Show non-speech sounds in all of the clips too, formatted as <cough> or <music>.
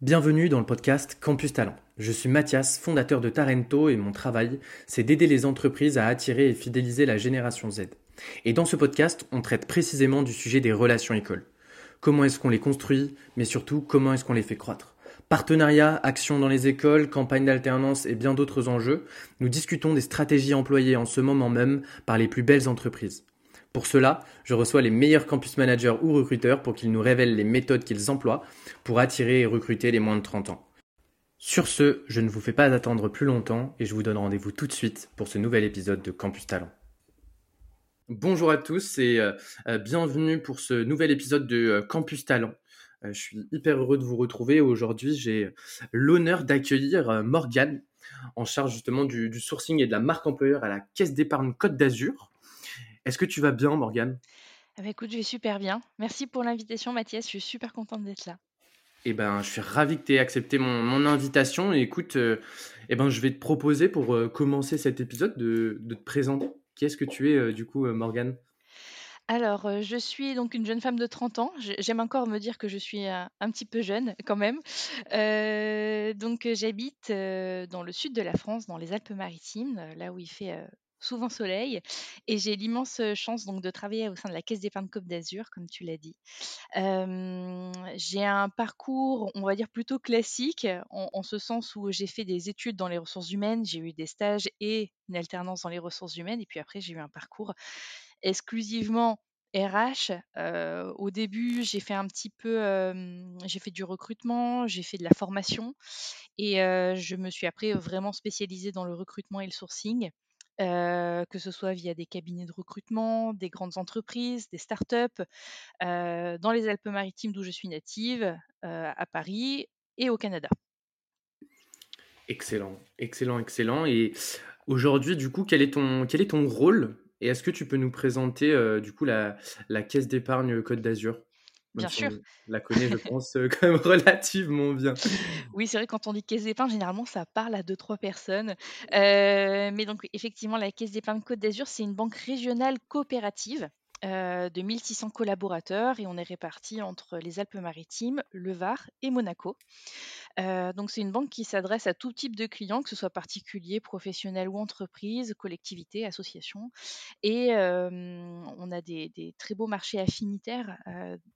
Bienvenue dans le podcast Campus Talent. Je suis Mathias, fondateur de Tarento et mon travail, c'est d'aider les entreprises à attirer et fidéliser la génération Z. Et dans ce podcast, on traite précisément du sujet des relations écoles. Comment est-ce qu'on les construit, mais surtout comment est-ce qu'on les fait croître? Partenariats, actions dans les écoles, campagnes d'alternance et bien d'autres enjeux, nous discutons des stratégies employées en ce moment même par les plus belles entreprises. Pour cela, je reçois les meilleurs campus managers ou recruteurs pour qu'ils nous révèlent les méthodes qu'ils emploient pour attirer et recruter les moins de 30 ans. Sur ce, je ne vous fais pas attendre plus longtemps et je vous donne rendez-vous tout de suite pour ce nouvel épisode de Campus Talent. Bonjour à tous et euh, euh, bienvenue pour ce nouvel épisode de euh, Campus Talent. je suis hyper heureux de vous retrouver. Aujourd'hui, j'ai l'honneur d'accueillir Morgane en charge justement du, du, sourcing et de la marque employeur à la Caisse d'épargne Côte d'Azur. Est-ce que tu vas bien, Morgane? Eh ben, écoute, je vais super bien. Merci pour l'invitation, Mathias. Je suis super contente d'être là. Eh ben, je suis ravi que tu aies accepté mon, invitation. Et écoute, euh, eh ben, je vais te proposer pour euh, commencer cet épisode de, te présenter. Qui est-ce que tu es, euh, du coup, Morgane? Alors, je suis donc une jeune femme de 30 ans. J'aime encore me dire que je suis un, petit peu jeune quand même. donc, j'habite dans le sud de la France, dans les Alpes-Maritimes, là où il fait souvent soleil. Et j'ai l'immense chance donc de travailler au sein de la Caisse d'épargne Côte d'Azur, comme tu l'as dit. j'ai un parcours, on va dire, plutôt classique, en, ce sens où j'ai fait des études dans les ressources humaines, j'ai eu des stages et une alternance dans les ressources humaines. Et puis après, j'ai eu un parcours exclusivement RH. au début, j'ai fait un petit peu, j'ai fait du recrutement, j'ai fait de la formation et je me suis après vraiment spécialisée dans le recrutement et le sourcing que ce soit via des cabinets de recrutement, des grandes entreprises, des startups, dans les Alpes-Maritimes d'où je suis native, à Paris et au Canada. Excellent, excellent, excellent. Et aujourd'hui, du coup, quel est ton, rôle Et est-ce que tu peux nous présenter, du coup, la Caisse d'épargne Côte d'Azur? Bien sûr. la connaît, je pense, euh, <laughs> quand même relativement bien. Oui, c'est vrai, quand on dit caisse d'épargne, généralement, ça parle à deux, trois personnes. Euh, mais donc, effectivement, la Caisse d'épargne Côte d'Azur, c'est une banque régionale coopérative euh, de 1600 collaborateurs et on est répartis entre les Alpes-Maritimes, le Var et Monaco. Euh, donc c'est une banque qui s'adresse à tout type de clients, que ce soit particuliers, professionnels ou entreprises, collectivités, associations. Et on a des, très beaux marchés affinitaires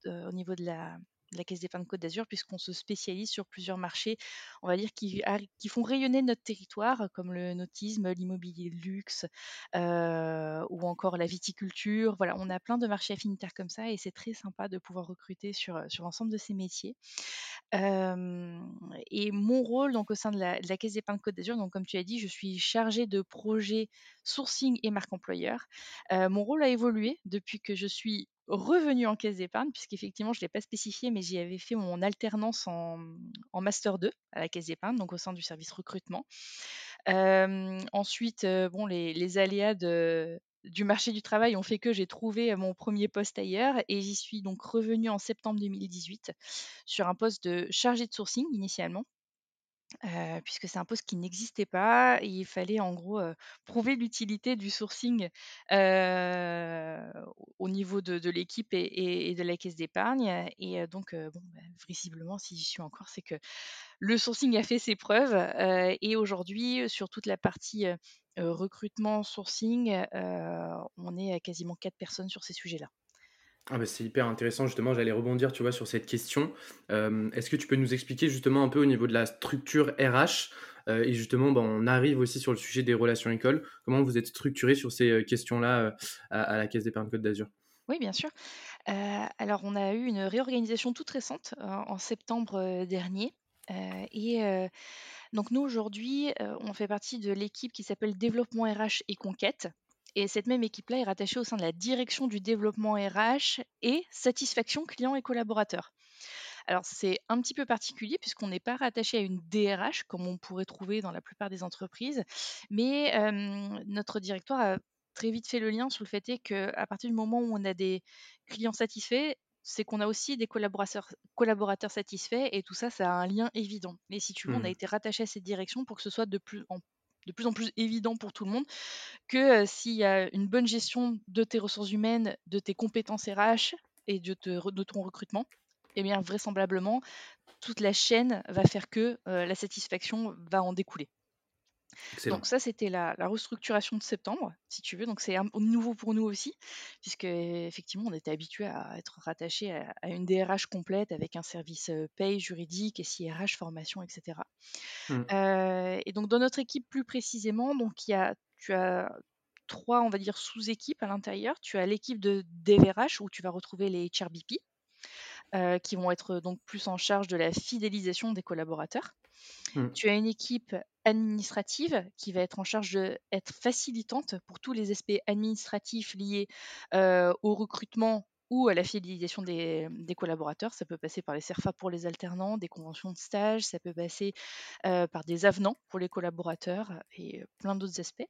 au niveau de la, la Caisse d'épargne Côte d'Azur, puisqu'on se spécialise sur plusieurs marchés, on va dire, qui, font rayonner notre territoire, comme le nautisme, l'immobilier de luxe euh, ou encore la viticulture. Voilà, on a plein de marchés affinitaires comme ça et c'est très sympa de pouvoir recruter sur, sur l'ensemble de ces métiers. Et mon rôle donc, au sein de la, de la Caisse d'épargne Côte d'Azur, donc comme tu as dit, je suis chargée de projets sourcing et marque employeur. Euh, mon rôle a évolué depuis que je suis revenue en caisse d'épargne, puisqu'effectivement, je ne l'ai pas spécifié, mais j'y avais fait mon alternance en, Master 2 à la caisse d'épargne, donc au sein du service recrutement. ensuite, bon, les, aléas du marché du travail ont fait que j'ai trouvé mon premier poste ailleurs et j'y suis donc revenue en septembre 2018 sur un poste de chargé de sourcing initialement puisque c'est un poste qui n'existait pas et il fallait en gros, prouver l'utilité du sourcing, au niveau de l'équipe et de la caisse d'épargne et donc bon, bah, visiblement si j'y suis encore, c'est que le sourcing a fait ses preuves, et aujourd'hui sur toute la partie, recrutement, sourcing, on est à quasiment quatre personnes sur ces sujets-là. Ah bah, c'est hyper intéressant, justement, j'allais rebondir, tu vois, sur cette question. Euh, est-ce que tu peux nous expliquer justement un peu au niveau de la structure RH euh, et justement, bah, on arrive aussi sur le sujet des relations écoles. Comment vous êtes structuré sur ces euh, questions-là à, la Caisse d'épargne Côte d'Azur? Oui, bien sûr. alors, on a eu une réorganisation toute récente en septembre dernier. et donc, nous, aujourd'hui, on fait partie de l'équipe qui s'appelle Développement RH et Conquête. Et cette même équipe-là est rattachée au sein de la direction du développement RH et satisfaction client et collaborateur. Alors c'est un petit peu particulier puisqu'on n'est pas rattaché à une DRH comme on pourrait trouver dans la plupart des entreprises, mais notre directoire a très vite fait le lien sur le fait qu'à partir du moment où on a des clients satisfaits, c'est qu'on a aussi des collaborateurs, collaborateurs satisfaits et tout ça, ça a un lien évident. Et si tu veux, on a mmh. été rattaché à cette direction pour que ce soit de plus en de plus en plus évident pour tout le monde que s'il y a une bonne gestion de tes ressources humaines, de tes compétences RH et de, ton recrutement, eh bien vraisemblablement, toute la chaîne va faire que la satisfaction va en découler. Donc ça, c'était la, restructuration de septembre, si tu veux. Donc c'est nouveau pour nous aussi, puisque effectivement, on était habitué à être rattaché à, une DRH complète avec un service paye juridique, SIRH, formation, etc. Mmh. et donc dans notre équipe plus précisément, donc il y a, tu as trois, on va dire, sous-équipes à l'intérieur. Tu as l'équipe de DVRH où tu vas retrouver les HRBP. qui vont être donc plus en charge de la fidélisation des collaborateurs. Mmh. Tu as une équipe administrative qui va être en charge d'être facilitante pour tous les aspects administratifs liés au recrutement ou à la fidélisation des, collaborateurs. Ça peut passer par les CERFA pour les alternants, des conventions de stage, ça peut passer par des avenants pour les collaborateurs et plein d'autres aspects.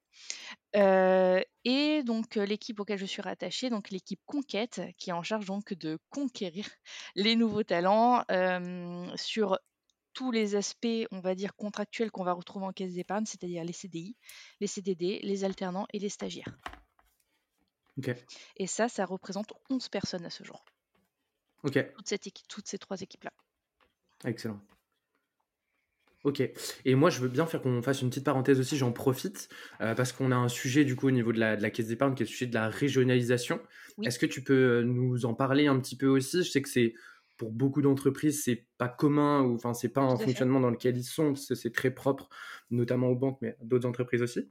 et donc l'équipe auquel je suis rattachée, donc l'équipe Conquête, qui est en charge donc de conquérir les nouveaux talents sur tous les aspects, on va dire, contractuels qu'on va retrouver en caisse d'épargne, c'est-à-dire les CDI, les CDD, les alternants et les stagiaires. Et ça, ça représente 11 personnes à ce jour. Toutes ces trois équipes-là. Excellent. Ok. Et moi, je veux bien faire qu'on fasse une petite parenthèse aussi, j'en profite, euh, parce qu'on a un sujet du coup au niveau de la, de la caisse d'épargne qui est le sujet de la régionalisation. Est-ce que tu peux euh, nous en parler un petit peu aussi? Je sais que c'est pour beaucoup d'entreprises, c'est pas commun ou enfin c'est pas un fonctionnement dans lequel ils sont parce que c'est très propre, notamment aux banques, mais d'autres entreprises aussi.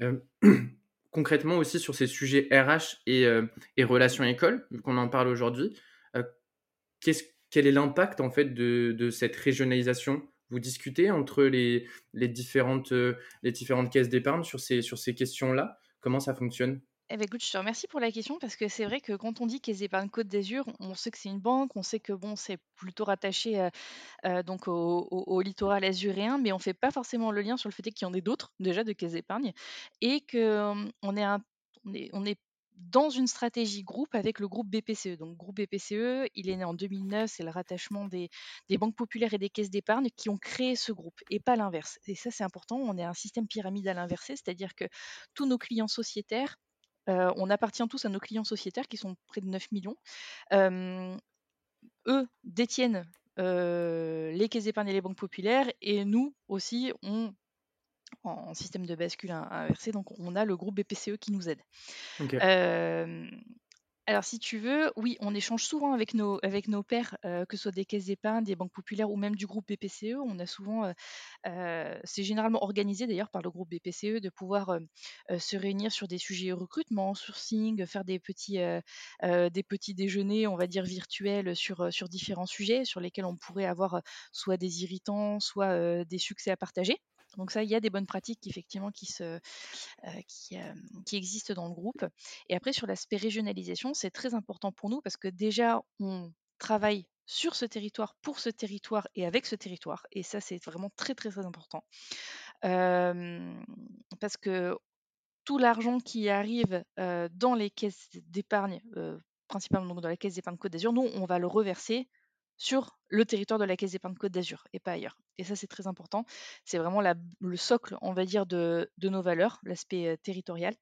Euh, <clears throat> concrètement aussi sur ces sujets RH et, euh, et relations école, vu qu'on en parle aujourd'hui, euh, quel est l'impact en fait de, de, cette régionalisation? Vous discutez entre les, les, différentes, les différentes caisses d'épargne sur ces, sur ces questions-là? Comment ça fonctionne? Eh ben, je te remercie pour la question parce que c'est vrai que quand on dit qu'elles épargnent Côte d'Azur, on sait que c'est une banque, on sait que bon, c'est plutôt rattaché donc au, littoral azuréen, mais on fait pas forcément le lien sur le fait qu'il y en ait d'autres déjà de caisses d'épargne et que est, on est dans une stratégie groupe avec le groupe BPCE. Donc, groupe BPCE, il est né en 2009, c'est le rattachement des, des, banques populaires et des caisses d'épargne qui ont créé ce groupe et pas l'inverse. Et ça, c'est important. On est un système pyramidal inversé, c'est-à-dire que tous nos clients sociétaires on appartient tous à nos clients sociétaires qui sont près de 9 millions. eux détiennent les caisses d'épargne et les banques populaires et nous aussi, on en système de bascule inversé, donc on a le groupe BPCE qui nous aide. Alors, si tu veux, oui, on échange souvent avec nos, avec nos pairs, que ce soit des caisses d'épargne, des banques populaires ou même du groupe BPCE. On a souvent, c'est généralement organisé d'ailleurs par le groupe BPCE de pouvoir se réunir sur des sujets recrutement, sourcing, faire des petits, petits déjeuners, on va dire virtuels sur différents sujets sur lesquels on pourrait avoir soit des irritants, soit des succès à partager. Donc ça, il y a des bonnes pratiques effectivement euh, euh, qui, existent dans le groupe. Et après, sur l'aspect régionalisation, c'est très important pour nous parce que déjà, on travaille sur ce territoire, pour ce territoire et avec ce territoire. Et ça, c'est vraiment très, très, très important. parce que tout l'argent qui arrive dans les caisses d'épargne, principalement dans la caisse d'épargne Côte d'Azur, nous, on va le reverser sur le territoire de la Caisse d'épargne Côte d'Azur et pas ailleurs. Et ça, c'est très important. C'est vraiment le socle, on va dire, de, nos valeurs, l'aspect territorial.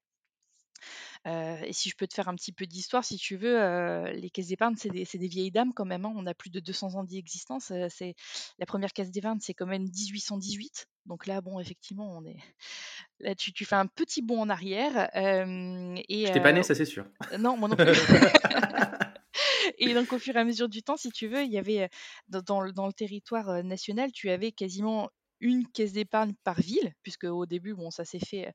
et si je peux te faire un petit peu d'histoire, si tu veux, les caisses d'épargne, c'est des, vieilles dames quand même. Hein. On a plus de 200 ans d'existence. c'est la première caisse d'épargne, c'est quand même 1818. Donc là, bon, effectivement, on est <laughs> là, tu, fais un petit bond en arrière. et, je t'ai pas né, ça c'est sûr. Non, moi non <laughs> plus. <laughs> Et donc, au fur et à mesure du temps, si tu veux, il y avait dans, le territoire national, tu avais quasiment une caisse d'épargne par ville, puisque au début, bon, ça s'est fait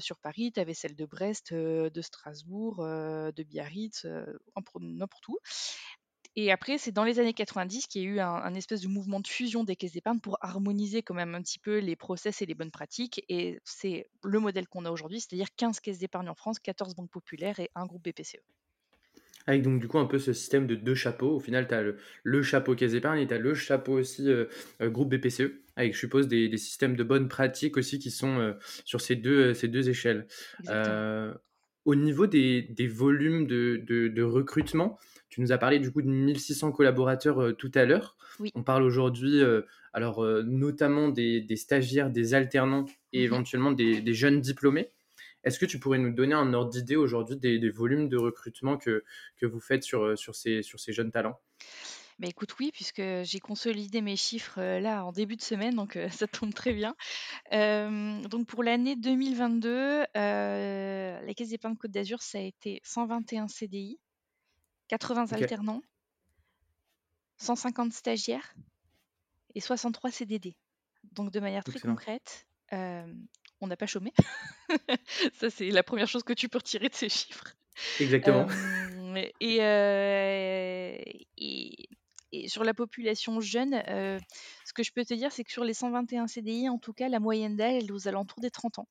sur Paris, tu avais celle de Brest, de Strasbourg, de Biarritz, n'importe où. Et après, c'est dans les années 90 qu'il y a eu un, espèce de mouvement de fusion des caisses d'épargne pour harmoniser quand même un petit peu les process et les bonnes pratiques. Et c'est le modèle qu'on a aujourd'hui, c'est-à-dire 15 caisses d'épargne en France, 14 banques populaires et un groupe BPCE. Avec donc du coup un peu ce système de deux chapeaux. Au final, tu as le, chapeau caisse d'épargne et tu as le chapeau aussi euh, euh, groupe BPCE, avec je suppose des, des, systèmes de bonnes pratiques aussi qui sont euh, sur ces deux, ces deux échelles. au niveau des, des volumes de, de, recrutement, tu nous as parlé du coup de 1600 collaborateurs tout à l'heure. On parle aujourd'hui alors notamment des, des, stagiaires, des alternants et mmh éventuellement des jeunes diplômés. Est-ce que tu pourrais nous donner un ordre d'idée aujourd'hui des, volumes de recrutement que, que vous faites sur, sur, ces, sur ces jeunes talents? Bah, écoute, oui, puisque j'ai consolidé mes chiffres, heu, là, en début de semaine, donc heu, <laughs> ça tombe très bien. Donc pour l'année 2022, heu, la Caisse d'épargne Côte d'Azur, ça a été 121 CDI, 80 Ok, alternants, 150 stagiaires et 63 CDD. Donc de manière très excellent. concrète, on n'a pas chômé. <laughs> Ça, c'est la première chose que tu peux retirer de ces chiffres. Exactement. Et heu et et sur la population jeune, heu, ce que je peux te dire, c'est que sur les 121 CDI, en tout cas, la moyenne d'âge, elle est aux alentours des 30 ans.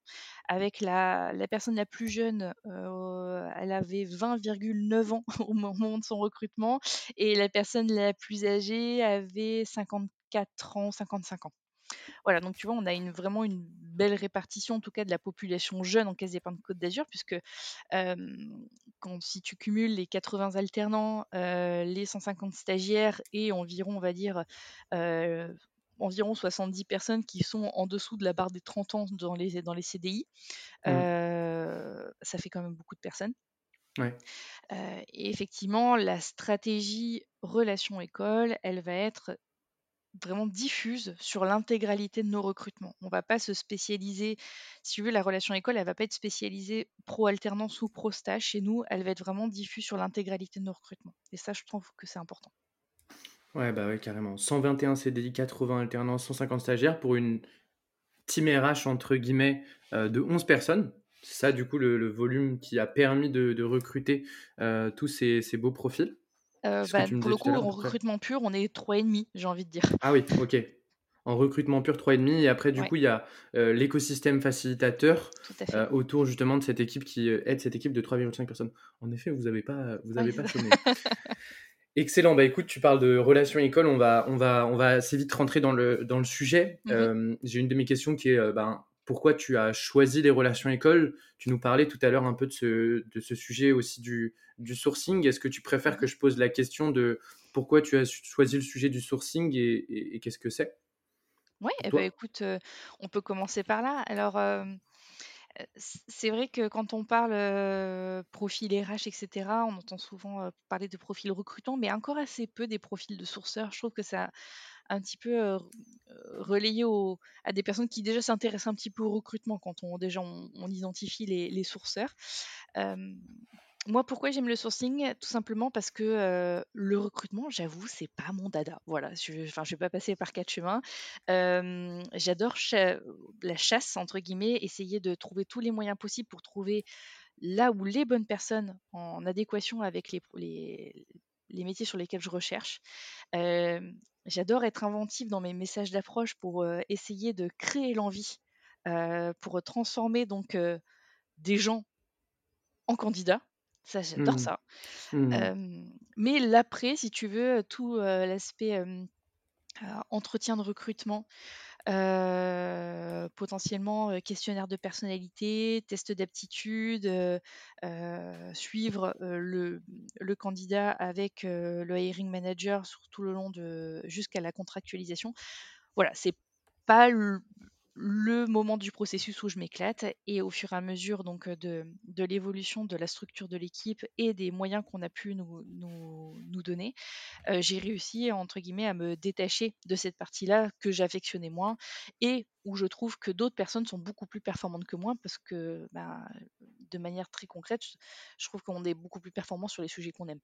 Avec la la personne la plus jeune, elle avait 20,9 ans <laughs> au moment de son recrutement et la personne la plus âgée avait 54 ans, 55 ans. Voilà, donc tu vois, on a une vraiment une belle répartition, en tout cas, de la population jeune en Caisse d'épargne Côte d'Azur, puisque quand si tu cumules les 80 alternants, les 150 stagiaires et environ, on va dire, environ 70 personnes qui sont en dessous de la barre des 30 ans dans les dans les CDI, heu, ça fait quand même beaucoup de personnes. Ouais. Et effectivement, la stratégie relation école, elle va être vraiment diffuse sur l'intégralité de nos recrutements. On va pas se spécialiser, si tu veux, la relation école, elle va pas être spécialisée pro alternance ou pro stage. Chez nous, elle va être vraiment diffuse sur l'intégralité de nos recrutements. Et ça, je trouve que c'est important. Ouais, bah ouais, carrément. 121 CDI, 80 alternants, 150 stagiaires pour une team RH entre guillemets euh, de 11 personnes. C'est ça, du coup, le, volume qui a permis de, recruter euh, tous ces beaux profils. Euh, bah, pour le coup, en recrutement pur, on est trois et demi, j'ai envie de dire. Ah oui, ok. En recrutement pur, 3,5. Et après, du Ouais, coup, il y a euh, l'écosystème facilitateur euh, autour justement de cette équipe qui aide cette équipe de 3,5 personnes. En effet, vous n'avez pas, vous avez pas chômé. <laughs> Excellent. Bah écoute, tu parles de relations école. On va, on va, on va assez vite rentrer dans le, dans le sujet. Mhm. Euh, J'ai une de mes questions qui est euh, ben, pourquoi tu as choisi les relations école Tu nous parlais tout à l'heure un peu de ce, de ce sujet aussi du, du sourcing. Est-ce que tu préfères que je pose la question de pourquoi tu as choisi le sujet du sourcing et, et- et qu'est-ce que c'est? Pour eh ben, écoute, euh, on peut commencer par là. Alors, euh, Heu, c c'est vrai que quand on parle, profil RH et cetera, on entend souvent, parler de profils recrutants, mais encore assez peu des profils de sourceurs. Je trouve que ça un petit peu, relayé à des personnes qui déjà s'intéressent un petit peu au recrutement quand on déjà on identifie les les sourceurs. Moi, pourquoi j'aime le sourcing? Tout simplement parce que, le recrutement, j'avoue, c'est pas mon dada. Voilà, je enfin, vais pas passer par 4 chemins. Hem, j'adore la «chasse» entre guillemets, essayer de trouver tous les moyens possibles pour trouver là où les bonnes personnes en adéquation avec les les métiers sur lesquels je recherche. J'adore être inventive dans mes messages d'approche pour, heu, essayer de créer l'envie, heu, pour transformer donc, des gens en candidats. Ça, j'adore Hmm, ça. Hem, mais l'après, si tu veux, tout, l'aspect, entretien de recrutement, potentiellement, questionnaire de personnalité, test d'aptitude, suivre, le candidat avec, le hiring manager tout le long de jusqu'à la contractualisation. Voilà, c'est pas le moment du processus où je m'éclate et au fur et à mesure donc, heu, de de l'évolution de la structure de l'équipe et des moyens qu'on a pu nous nous nous donner, heu, j'ai réussi entre guillemets «à me détacher» de cette partie-là que j'affectionnais moins et où je trouve que d'autres personnes sont beaucoup plus performantes que moi parce que, ben, de manière très concrète, je je trouve qu'on est beaucoup plus performant sur les sujets qu'on aime.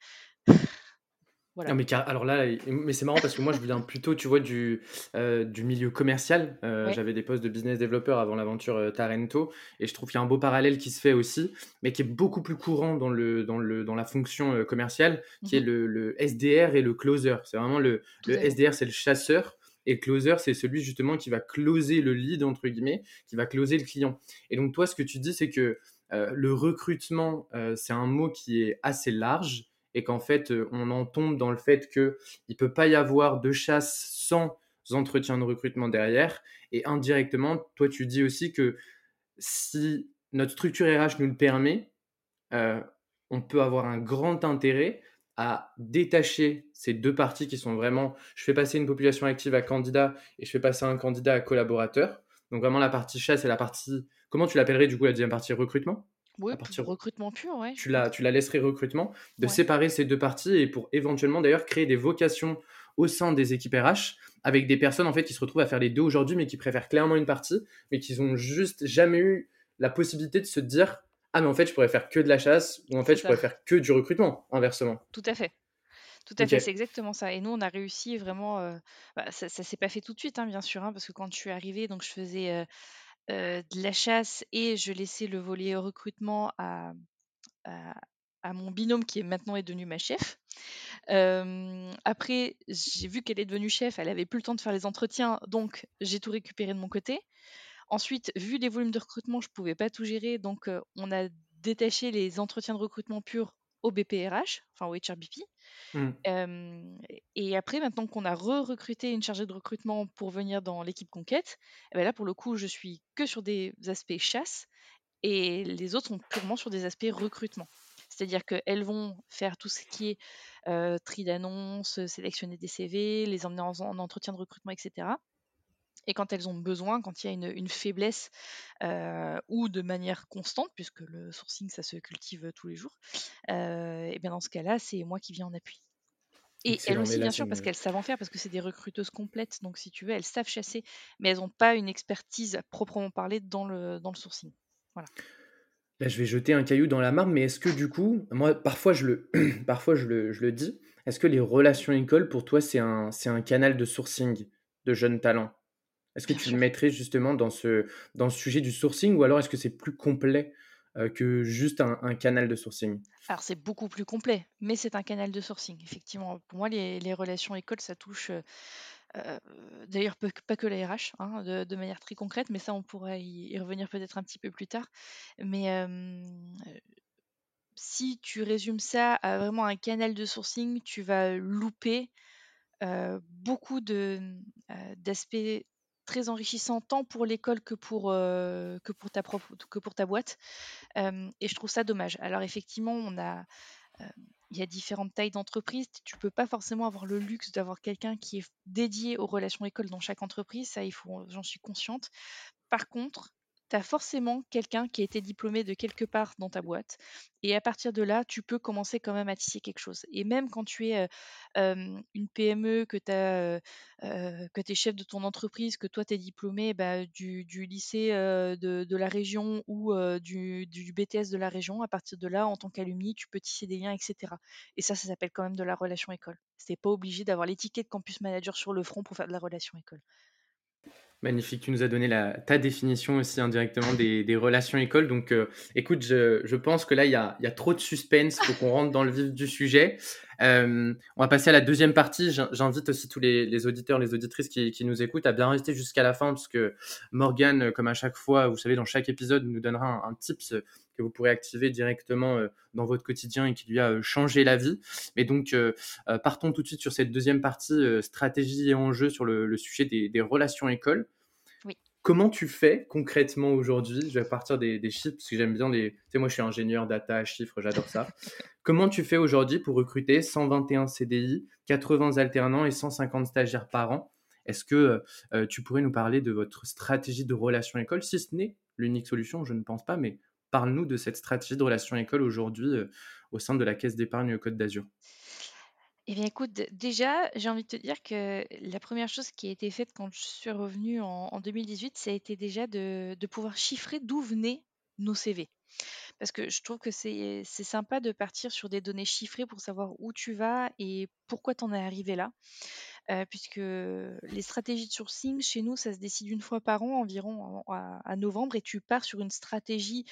Non mais car alors là, mais c'est marrant parce que moi je viens plutôt, tu vois, du, heu, du milieu commercial. Ouais. j'avais des postes de business developer avant l'aventure, heu, Tarento et je trouve qu'il y a un beau parallèle qui se fait aussi, mais qui est beaucoup plus courant dans le dans le dans la fonction, commerciale, qui est Mmh le le SDR et le closer. C'est vraiment le le. SDR, c'est le chasseur et le closer, c'est celui justement qui va «closer le lead» entre guillemets, qui va closer le client et donc toi, ce que tu dis, c'est que, le recrutement, c'est un mot qui est assez large et qu'en fait, euh, on en tombe dans le fait qu'il ne peut pas y avoir de chasse sans entretien de recrutement derrière. Et indirectement, toi, tu dis aussi que si notre structure RH nous le permet, euh, on peut avoir un grand intérêt à détacher ces deux parties qui sont vraiment, je fais passer une population active à candidat et je fais passer un candidat à collaborateur. Donc vraiment la partie chasse et la partie, comment tu l'appellerais du coup la deuxième partie recrutement? Oui, pour recrutement pur, ouais. Tu la, tu la laisserais recrutement, de séparer ces deux parties et pour éventuellement d'ailleurs créer des vocations au sein des équipes RH avec des personnes en fait qui se retrouvent à faire les deux aujourd'hui mais qui préfèrent clairement une partie mais qui n'ont juste jamais eu la possibilité de se dire ah mais en fait je pourrais faire que de la chasse ou en fait je pourrais faire que du recrutement inversement. Tout à fait. Tout à fait, c'est exactement ça. Et nous, on a réussi vraiment. Euh, bah, ça, ça s'est pas fait tout de suite, hein, bien sûr, hein, parce que quand je suis arrivée, donc je faisais euh, euh, de la chasse et je laissais le volet recrutement à, à, mon binôme qui est maintenant est devenu ma chef. après, j'ai vu qu'elle est devenue chef, elle avait plus le temps de faire les entretiens, donc j'ai tout récupéré de mon côté. Ensuite, vu les volumes de recrutement, je pouvais pas tout gérer, donc on a détaché les entretiens de recrutement purs au BPRH, enfin au HRBP. Mmh. et après, maintenant qu'on a re-recruté une chargée de recrutement pour venir dans l'équipe conquête, eh ben là, pour le coup, je suis que sur des aspects chasse et les autres sont purement sur des aspects recrutement. C'est-à-dire qu'elles vont faire tout ce qui est tri d'annonces, sélectionner des CV, les emmener en entretien de recrutement, etc. Et quand elles ont besoin, quand il y a une, faiblesse ou de manière constante, puisque le sourcing, ça se cultive tous les jours, et bien dans ce cas-là, c'est moi qui viens en appui. Et elles aussi, bien sûr, parce qu'elles savent en faire, parce que c'est des recruteuses complètes, donc si tu veux, elles savent chasser, mais elles n'ont pas une expertise à proprement parler dans le, dans le sourcing. Voilà. Là, je vais jeter un caillou dans la marne, mais est-ce que du coup, moi, parfois je le, <clears throat> parfois je le, je le dis, est-ce que les relations écoles, pour toi, c'est un, un canal de sourcing de jeunes talents? Est-ce que tu le mettrais justement dans ce, dans ce sujet du sourcing ou alors est-ce que c'est plus complet euh, que juste un, canal de sourcing? Alors c'est beaucoup plus complet, mais c'est un canal de sourcing. Effectivement, pour moi, les, les relations écoles, ça touche euh, euh, d'ailleurs pas que la RH, hein, de, manière très concrète, mais ça on pourrait y, revenir peut-être un petit peu plus tard. Mais si tu résumes ça à vraiment un canal de sourcing, tu vas louper beaucoup d'aspects très enrichissant tant pour l'école que pour, que pour ta que pour ta boîte. et je trouve ça dommage. Alors effectivement, on a il y a différentes tailles d'entreprises. Tu peux pas forcément avoir le luxe d'avoir quelqu'un qui est dédié aux relations écoles dans chaque entreprise. Ça, il faut, j'en suis consciente. Par contre, tu as forcément quelqu'un qui a été diplômé de quelque part dans ta boîte. Et à partir de là, tu peux commencer quand même à tisser quelque chose. Et même quand tu es une PME, que tu es chef de ton entreprise, que toi tu es diplômé bah, du, lycée de, la région ou du, du, BTS de la région, à partir de là, en tant qu'alumni, tu peux tisser des liens, etc. Et ça, ça s'appelle quand même de la relation école. C'est pas obligé d'avoir l'étiquette campus manager sur le front pour faire de la relation école. Magnifique, tu nous as donné ta définition aussi indirectement des, relations écoles. Donc, euh, écoute, je, je, pense que là, il y a, trop de suspense. Faut qu'on rentre dans le vif du sujet. Euh, on va passer à la deuxième partie. J'invite aussi tous les, les, auditeurs, les auditrices qui, nous écoutent à bien rester jusqu'à la fin, parce que Morgane, comme à chaque fois, vous savez, dans chaque épisode, nous donnera un, un tips que vous pourrez activer directement euh, dans votre quotidien et qui lui a changé la vie. Mais donc, partons tout de suite sur cette deuxième partie, stratégie et enjeux sur le, le sujet des, des relations écoles. Comment tu fais concrètement aujourd'hui? Je vais partir des, chiffres parce que j'aime bien les. Tu sais, moi, je suis ingénieur data, chiffres, j'adore ça. <laughs> Comment tu fais aujourd'hui pour recruter 121 CDI, 80 alternants et 150 stagiaires par an? Est-ce que euh, tu pourrais nous parler de votre stratégie de relation école? Si ce n'est l'unique solution, je ne pense pas, mais parle-nous de cette stratégie de relation école aujourd'hui euh, au sein de la Caisse d'épargne Côte d'Azur. Eh bien, écoute, déjà, j'ai envie de te dire que la première chose qui a été faite quand je suis revenue en, 2018, ça a été déjà de, pouvoir chiffrer d'où venaient nos CV. Parce que je trouve que c'est sympa de partir sur des données chiffrées pour savoir où tu vas et pourquoi tu en es arrivé là. Euh, puisque les stratégies de sourcing, chez nous, ça se décide une fois par an, environ à, novembre, et tu pars sur une stratégie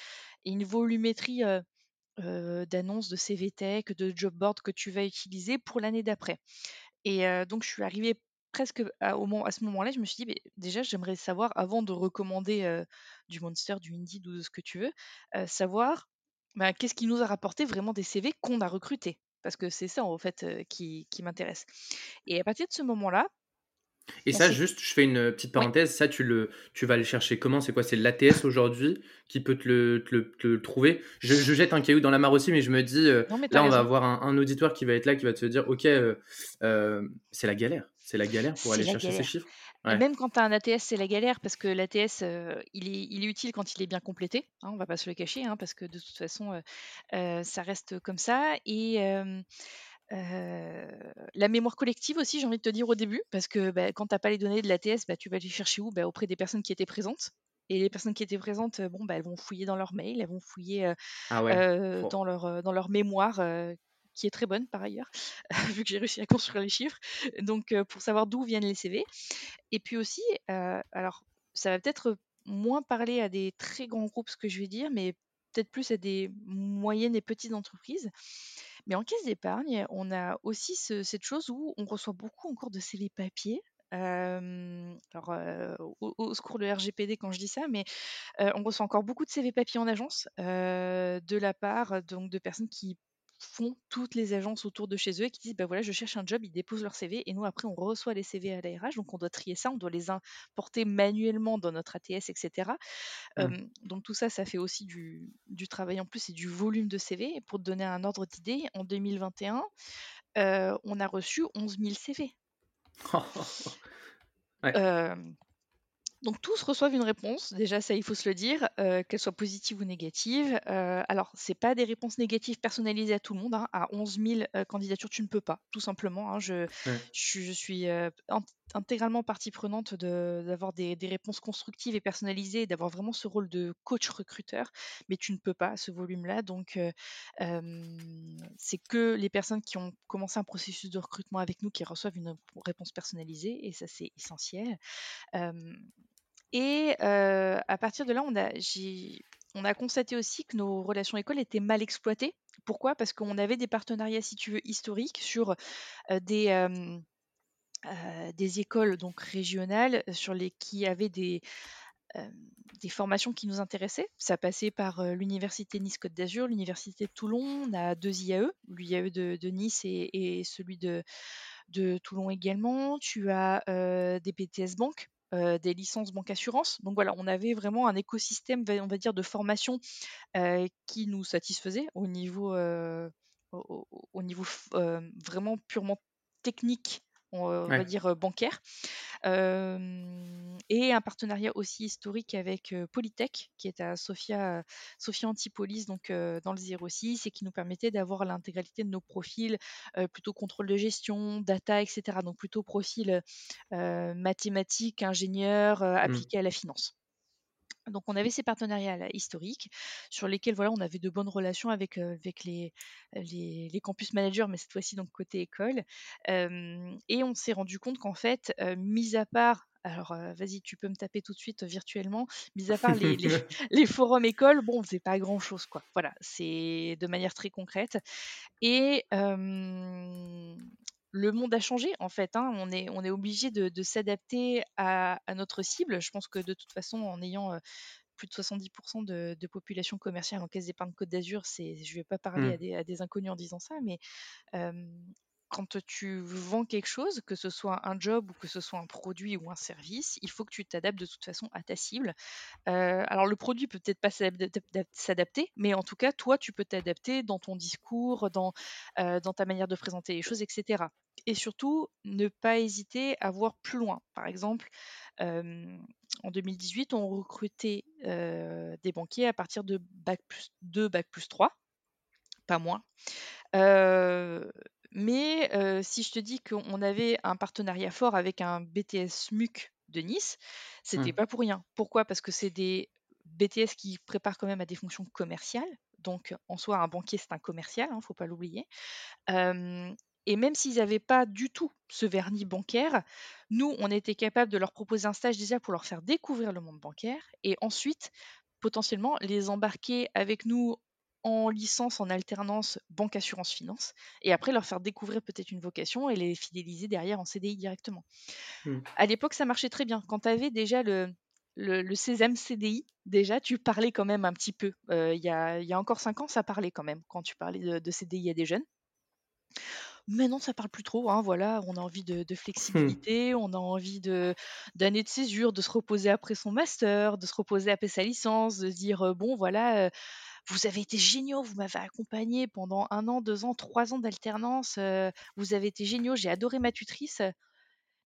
et une volumétrie euh, d'annonces de CV Tech, de job board que tu vas utiliser pour l'année d'après. Et donc, je suis arrivée presque à ce moment-là, je me suis dit, déjà, j'aimerais savoir, avant de recommander du Monster, du Indeed ou de ce que tu veux, savoir bah, qu'est-ce qui nous a rapporté vraiment des CV qu'on a recrutés. Parce que c'est ça, en fait, qui, qui m'intéresse. Et à partir de ce moment-là, et ça, juste, je fais une petite parenthèse, ça, tu, le, tu vas le chercher comment C'est quoi C'est l'ATS aujourd'hui qui peut te le, te le, trouver? Je, je, jette un caillou dans la mare aussi, mais je me dis, euh, là, on va avoir un, auditoire qui va être là, qui va te dire, OK, euh, euh, c'est la galère. C'est la galère pour aller chercher ces chiffres. Et même quand tu as un ATS, c'est la galère parce que l'ATS, il, est, il est utile quand il est bien complété. Hein, on va pas se le cacher, hein, parce que de toute façon, ça reste comme ça. Et la mémoire collective aussi, j'ai envie de te dire au début, parce que bah, quand tu n'as pas les données de l'ATS, bah, tu vas les chercher où? Bah, Auprès des personnes qui étaient présentes. Et les personnes qui étaient présentes, bon, bah, elles vont fouiller dans leur mail, elles vont fouiller ah dans, leur, dans leur mémoire, qui est très bonne par ailleurs, <laughs> vu que j'ai réussi à construire les chiffres. Donc, pour savoir d'où viennent les CV. Et puis aussi, alors, ça va peut-être moins parler à des très grands groupes, ce que je vais dire, mais peut-être plus à des moyennes et petites entreprises. Mais en caisse d'épargne, on a aussi cette chose où on reçoit beaucoup encore de CV papier. alors, au, secours de RGPD quand je dis ça, mais on reçoit encore beaucoup de CV papier en agence de la part donc de personnes qui font toutes les agences autour de chez eux et qui disent bah voilà je cherche un job ils déposent leur CV et nous après on reçoit les CV à l'ARH donc on doit trier ça on doit les importer manuellement dans notre ATS etc mmh. donc tout ça ça fait aussi du, du, travail en plus et du volume de CV et pour te donner un ordre d'idée en 2021 on a reçu 11 000 CV ouais. Donc tous reçoivent une réponse, déjà ça il faut se le dire, euh, qu'elle soit positive ou négative. Euh, alors c'est pas des réponses négatives personnalisées à tout le monde, hein. à 11 000 euh, candidatures tu ne peux pas, tout simplement. Hein. Je, je, suis intégralement partie prenante d'avoir des, réponses constructives et personnalisées, d'avoir vraiment ce rôle de coach recruteur, mais tu ne peux pas à ce volume-là. Donc c'est que les personnes qui ont commencé un processus de recrutement avec nous qui reçoivent une réponse personnalisée, et ça c'est essentiel. Et à partir de là, on a, on a constaté aussi que nos relations écoles étaient mal exploitées. Pourquoi? Parce qu'on avait des partenariats, si tu veux, historiques sur des, des écoles donc régionales sur les qui avaient des, formations qui nous intéressaient. Ça passait par l'université Nice-Côte d'Azur, l'université de Toulon, on a deux IAE, l'IAE de, Nice et, celui de, Toulon également. Tu as des BTS Des licences banque assurance. Donc voilà, on avait vraiment un écosystème, va dire, de formation qui nous satisfaisait au niveau, au, niveau vraiment purement technique on, va dire bancaire. et un partenariat aussi historique avec Polytech, qui est à Sofia, Sofia Antipolis, donc dans le 06, et qui nous permettait d'avoir l'intégralité de nos profils, plutôt contrôle de gestion, data, etc. Donc plutôt profil mathématique, ingénieur, mmh. appliqué à la finance. Donc on avait ces partenariats historiques sur lesquels voilà, on avait de bonnes relations avec, avec les, les, campus managers, mais cette fois-ci donc côté école. et on s'est rendu compte qu'en fait, mis à part alors, vas-y, tu peux me taper tout de suite virtuellement. Mis à part les, les, <laughs> forums écoles, bon, on faisait pas grand-chose, quoi. Voilà, c'est de manière très concrète. Et le monde a changé en fait. Hein. On est, on est obligé de, s'adapter à, notre cible. Je pense que de toute façon, en ayant plus de 70% de, population commerciale en caisse d'épargne Côte d'Azur, je ne vais pas parler mmh. à, des, inconnus en disant ça, mais quand tu vends quelque chose, que ce soit un job ou que ce soit un produit ou un service, il faut que tu t'adaptes de toute façon à ta cible. Euh, alors le produit peut peut-être pas s'adapter, mais en tout cas, toi, tu peux t'adapter dans ton discours, dans, euh, ta manière de présenter les choses, etc. Et surtout, ne pas hésiter à voir plus loin. Par exemple, euh, en 2018, on recrutait des banquiers à partir de Bac plus 2, Bac plus 3, pas moins. Mais si je te dis qu'on avait un partenariat fort avec un BTS MUC de Nice, c'était mmh. pas pour rien. Pourquoi? Parce que c'est des BTS qui préparent quand même à des fonctions commerciales. Donc, en soi, un banquier, c'est un commercial, il hein, ne faut pas l'oublier. et même s'ils n'avaient pas du tout ce vernis bancaire, nous, on était capable de leur proposer un stage déjà pour leur faire découvrir le monde bancaire et ensuite, potentiellement, les embarquer avec nous en licence, en alternance, banque, assurance, finance, et après leur faire découvrir peut-être une vocation et les fidéliser derrière en CDI directement. Mmh. À l'époque, ça marchait très bien. Quand tu avais déjà le, le, le CDI, déjà, tu parlais quand même un petit peu. Euh, il y, a, encore cinq ans, ça parlait quand même quand tu parlais de, CDI à des jeunes. Maintenant, ça parle plus trop. Hein, voilà, on a envie de, de mmh. flexibilité, on a envie de d'années de césure, de se reposer après son master, de se reposer après sa licence, de se dire euh, bon, voilà, euh, vous avez été géniaux, vous m'avez accompagné pendant un an, deux ans, trois ans d'alternance, vous avez été géniaux, j'ai adoré ma tutrice.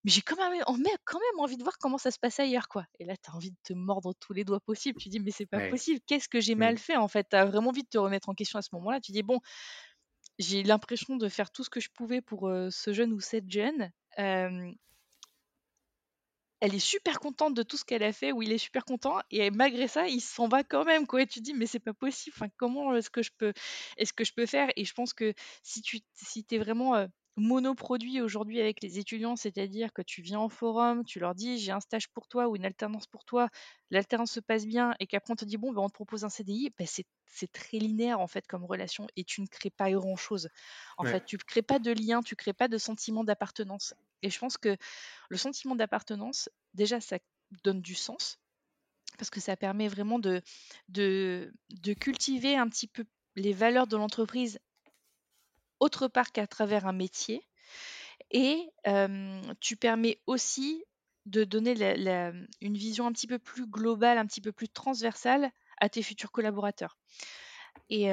mais j'ai quand même, quand même envie de voir comment ça se passe ailleurs, quoi. Et là, tu as envie de te mordre tous les doigts possibles. Tu dis, mais c'est pas possible, qu'est-ce que j'ai mal fait en fait? Tu as vraiment envie de te remettre en question à ce moment-là. Tu dis, bon, j'ai l'impression de faire tout ce que je pouvais pour ce jeune ou cette jeune elle est super contente de tout ce qu'elle a fait, ou il est super content, et malgré ça, il s'en va quand même, quoi. Et tu dis, mais c'est pas possible. Enfin, comment est-ce que je peux, est-ce que je peux faire? Et je pense que si tu, si es vraiment monoproduit aujourd'hui avec les étudiants, c'est-à-dire que tu viens en forum, tu leur dis j'ai un stage pour toi ou une alternance pour toi, l'alternance se passe bien et qu'après on te dit bon ben, on te propose un CDI, ben c'est, très linéaire en fait comme relation et tu ne crées pas grand chose. En fait, tu ne crées pas de lien, tu ne crées pas de sentiment d'appartenance. Et je pense que le sentiment d'appartenance, déjà ça donne du sens parce que ça permet vraiment de, de, de cultiver un petit peu les valeurs de l'entreprise autre part qu'à travers un métier. Et tu permets aussi de donner une vision un petit peu plus globale, un petit peu plus transversale à tes futurs collaborateurs. Et,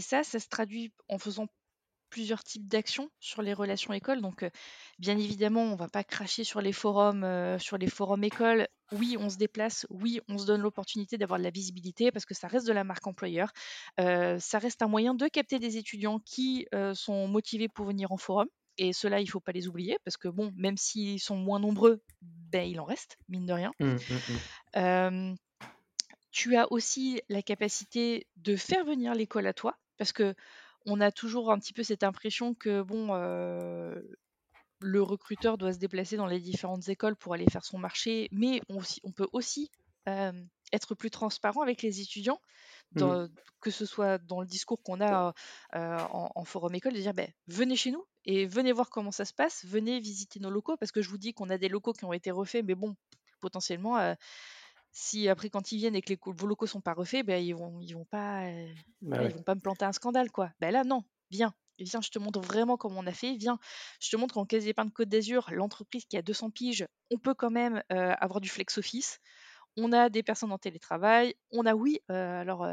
ça, ça se traduit en faisant plusieurs types d'actions sur les relations écoles. Donc, bien évidemment, on ne va pas cracher sur les forums, sur les forums écoles. Oui, on se déplace. Oui, on se donne l'opportunité d'avoir de la visibilité parce que ça reste de la marque employeur. ça reste un moyen de capter des étudiants qui sont motivés pour venir en forum. Et cela, il ne faut pas les oublier parce que, bon, même s'ils sont moins nombreux, ben, il en reste, mine de rien. Mmh, mmh, mmh. tu as aussi la capacité de faire venir l'école à toi parce que on a toujours un petit peu cette impression que bon, le recruteur doit se déplacer dans les différentes écoles pour aller faire son marché, mais on, peut aussi être plus transparent avec les étudiants, mmh. que ce soit dans le discours qu'on a en, forum école, de dire ben, venez chez nous et venez voir comment ça se passe, venez visiter nos locaux, parce que je vous dis qu'on a des locaux qui ont été refaits, mais bon, potentiellement, si après quand ils viennent et que les, vos locaux sont pas refaits, ben ils vont ils vont pas euh, bah ils vont pas me planter un scandale quoi. Ben là non, viens, viens, je te montre vraiment comment on a fait, viens, je te montre qu'en quasi de Côte d'Azur, l'entreprise qui a 200 piges, on peut quand même euh, avoir du flex office. On a des personnes en télétravail, on a oui, euh, alors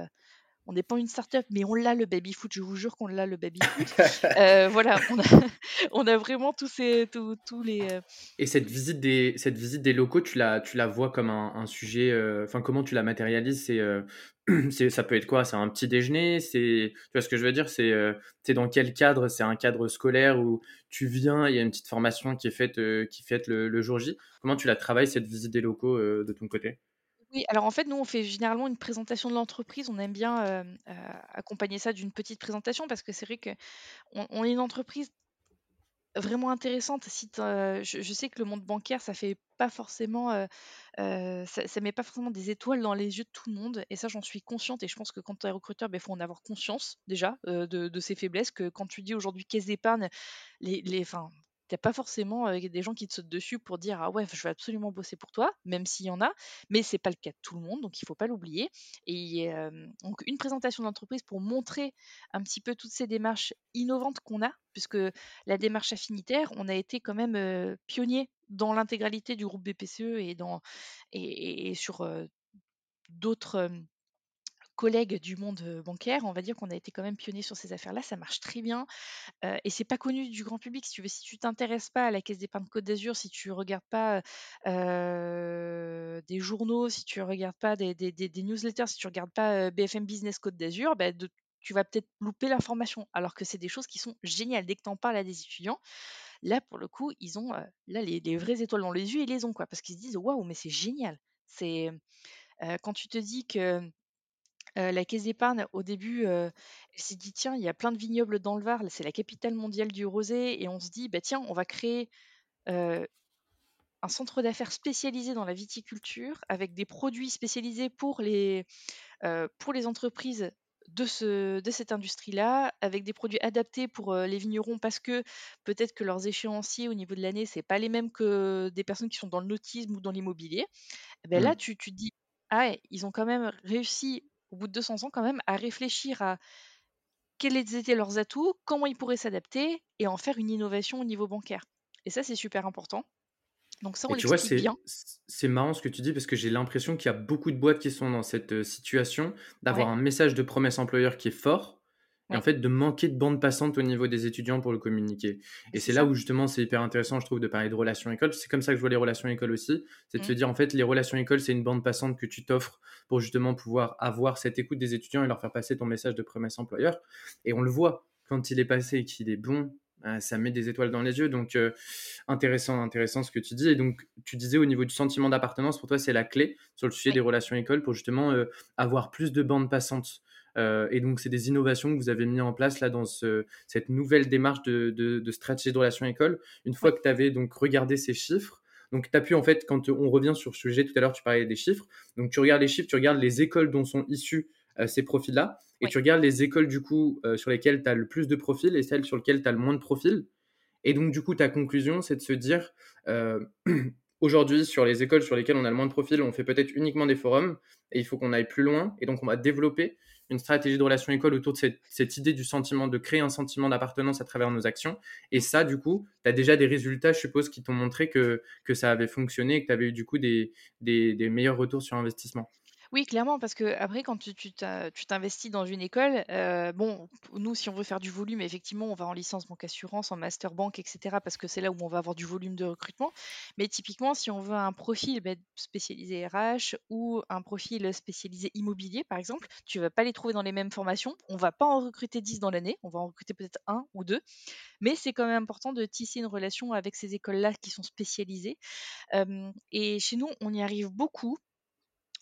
on n'est pas une start-up, mais on l'a le baby foot, je vous jure qu'on l'a le baby foot. <laughs> Euh, voilà, <laughs> on a, vraiment tous, ces, tous, les. Euh Et cette visite des, cette visite des locaux, tu la, tu la vois comme un, sujet. Euh, enfin, comment tu la matérialises? <clears throat> C'est, ça peut être quoi? C'est un petit déjeuner? C'est, tu vois ce que je veux dire? C'est, dans quel cadre? C'est un cadre scolaire où tu viens, il y a une petite formation qui est faite, qui fait le, le, jour J. Comment tu la travailles cette visite des locaux de ton côté? Alors en fait, nous, on fait généralement une présentation de l'entreprise. On aime bien accompagner ça d'une petite présentation parce que c'est vrai qu'on on est une entreprise vraiment intéressante. Si je, sais que le monde bancaire, ça fait pas forcément, ça, met pas forcément des étoiles dans les yeux de tout le monde. Et ça, j'en suis consciente. Et je pense que quand tu es recruteur, il ben, faut en avoir conscience déjà de, de ses faiblesses. Que quand tu dis aujourd'hui caisse d'épargne, les, les, t'as pas forcément des gens qui te sautent dessus pour dire ah ouais je vais absolument bosser pour toi même s'il y en a mais c'est pas le cas de tout le monde donc il faut pas l'oublier et donc une présentation d'entreprise pour montrer un petit peu toutes ces démarches innovantes qu'on a puisque la démarche affinitaire on a été quand même pionnier dans l'intégralité du groupe BPCE et dans et sur d'autres collègues du monde bancaire, on va dire qu'on a été quand même pionnier sur ces affaires-là. Ça marche très bien et et c'est pas connu du grand public. Si tu veux, si tu t'intéresses pas à la Caisse d'épargne Côte d'Azur, si tu regardes pas des journaux, si tu regardes pas des, newsletters, si tu regardes pas BFM Business Côte d'Azur, bah, tu vas peut-être louper l'information. Alors que c'est des choses qui sont géniales. Dès que tu en parles à des étudiants, là pour le coup, ils ont là les, vraies étoiles dans les yeux, ils les ont quoi, parce qu'ils se disent waouh, mais c'est génial. C'est quand tu te dis que la Caisse d'épargne, au début, elle s'est dit: «Tiens, il y a plein de vignobles dans le Var, c'est la capitale mondiale du rosé» et on se dit: «Bah, tiens, on va créer, un centre d'affaires spécialisé dans la viticulture avec des produits spécialisés pour les, pour les entreprises de ce de cette industrie-là, avec des produits adaptés pour, les vignerons» parce que peut-être que leurs échéanciers au niveau de l'année, c'est pas les mêmes que des personnes qui sont dans le nautisme ou dans l'immobilier. Beh, là, mmh. tu tu te dis: «Ah ils ont quand même réussi au bout de 200 ans quand même, à réfléchir à quels étaient leurs atouts, comment ils pourraient s'adapter et en faire une innovation au niveau bancaire. Et ça, c'est super important. Donc ça, on tu vois, c'est, bien. C'est marrant ce que tu dis parce que j'ai l'impression qu'il y a beaucoup de boîtes qui sont dans cette situation d'avoir un message de promesse employeur qui est fort, et en fait de manquer de bande passante au niveau des étudiants pour le communiquer. Et c'est là où justement c'est hyper intéressant, je trouve, de parler de relations école. C'est comme ça que je vois les relations école aussi. C'est de mmh. se dire en fait les relations école, c'est une bande passante que tu t'offres pour justement pouvoir avoir cette écoute des étudiants et leur faire passer ton message de promesse employeur. Et on le voit quand il est passé et qu'il est bon, ah, ça met des étoiles dans les yeux. Donc, euh, intéressant, intéressant ce que tu dis. Et donc, tu disais au niveau du sentiment d'appartenance, pour toi, c'est la clé sur le sujet des relations écoles pour justement euh, avoir plus de bandes passantes. Euh, et donc, c'est des innovations que vous avez mis en place là dans cette nouvelle démarche de, stratégie de relations école. Une fois que tu avais donc regardé ces chiffres, donc, tu as pu, en fait, quand on revient sur ce sujet, tout à l'heure, tu parlais des chiffres. Donc, tu regardes les chiffres, tu regardes les écoles dont sont issus ces profils-là. Et tu regardes les écoles du coup euh, sur lesquelles tu as le plus de profils et celles sur lesquelles tu as le moins de profils. Et donc du coup, ta conclusion, c'est de se dire, euh, <clears throat> aujourd'hui, sur les écoles sur lesquelles on a le moins de profils, on fait peut-être uniquement des forums et il faut qu'on aille plus loin. Et donc on va développer une stratégie de relation école autour de cette, idée du sentiment, de créer un sentiment d'appartenance à travers nos actions. Et ça, du coup, tu as déjà des résultats, je suppose, qui t'ont montré que, ça avait fonctionné et que tu avais eu du coup des meilleurs retours sur investissement. Oui, clairement, parce que après, quand tu t'investis dans une école, euh, bon, nous, si on veut faire du volume, effectivement, on va en licence banque assurance, en master banque, etc., parce que c'est là où on va avoir du volume de recrutement. Mais typiquement, si on veut un profil spécialisé RH ou un profil spécialisé immobilier, par exemple, tu vas pas les trouver dans les mêmes formations. On va pas en recruter 10 dans l'année, on va en recruter peut-être un ou deux. Mais c'est quand même important de tisser une relation avec ces écoles-là qui sont spécialisées. et chez nous, on y arrive beaucoup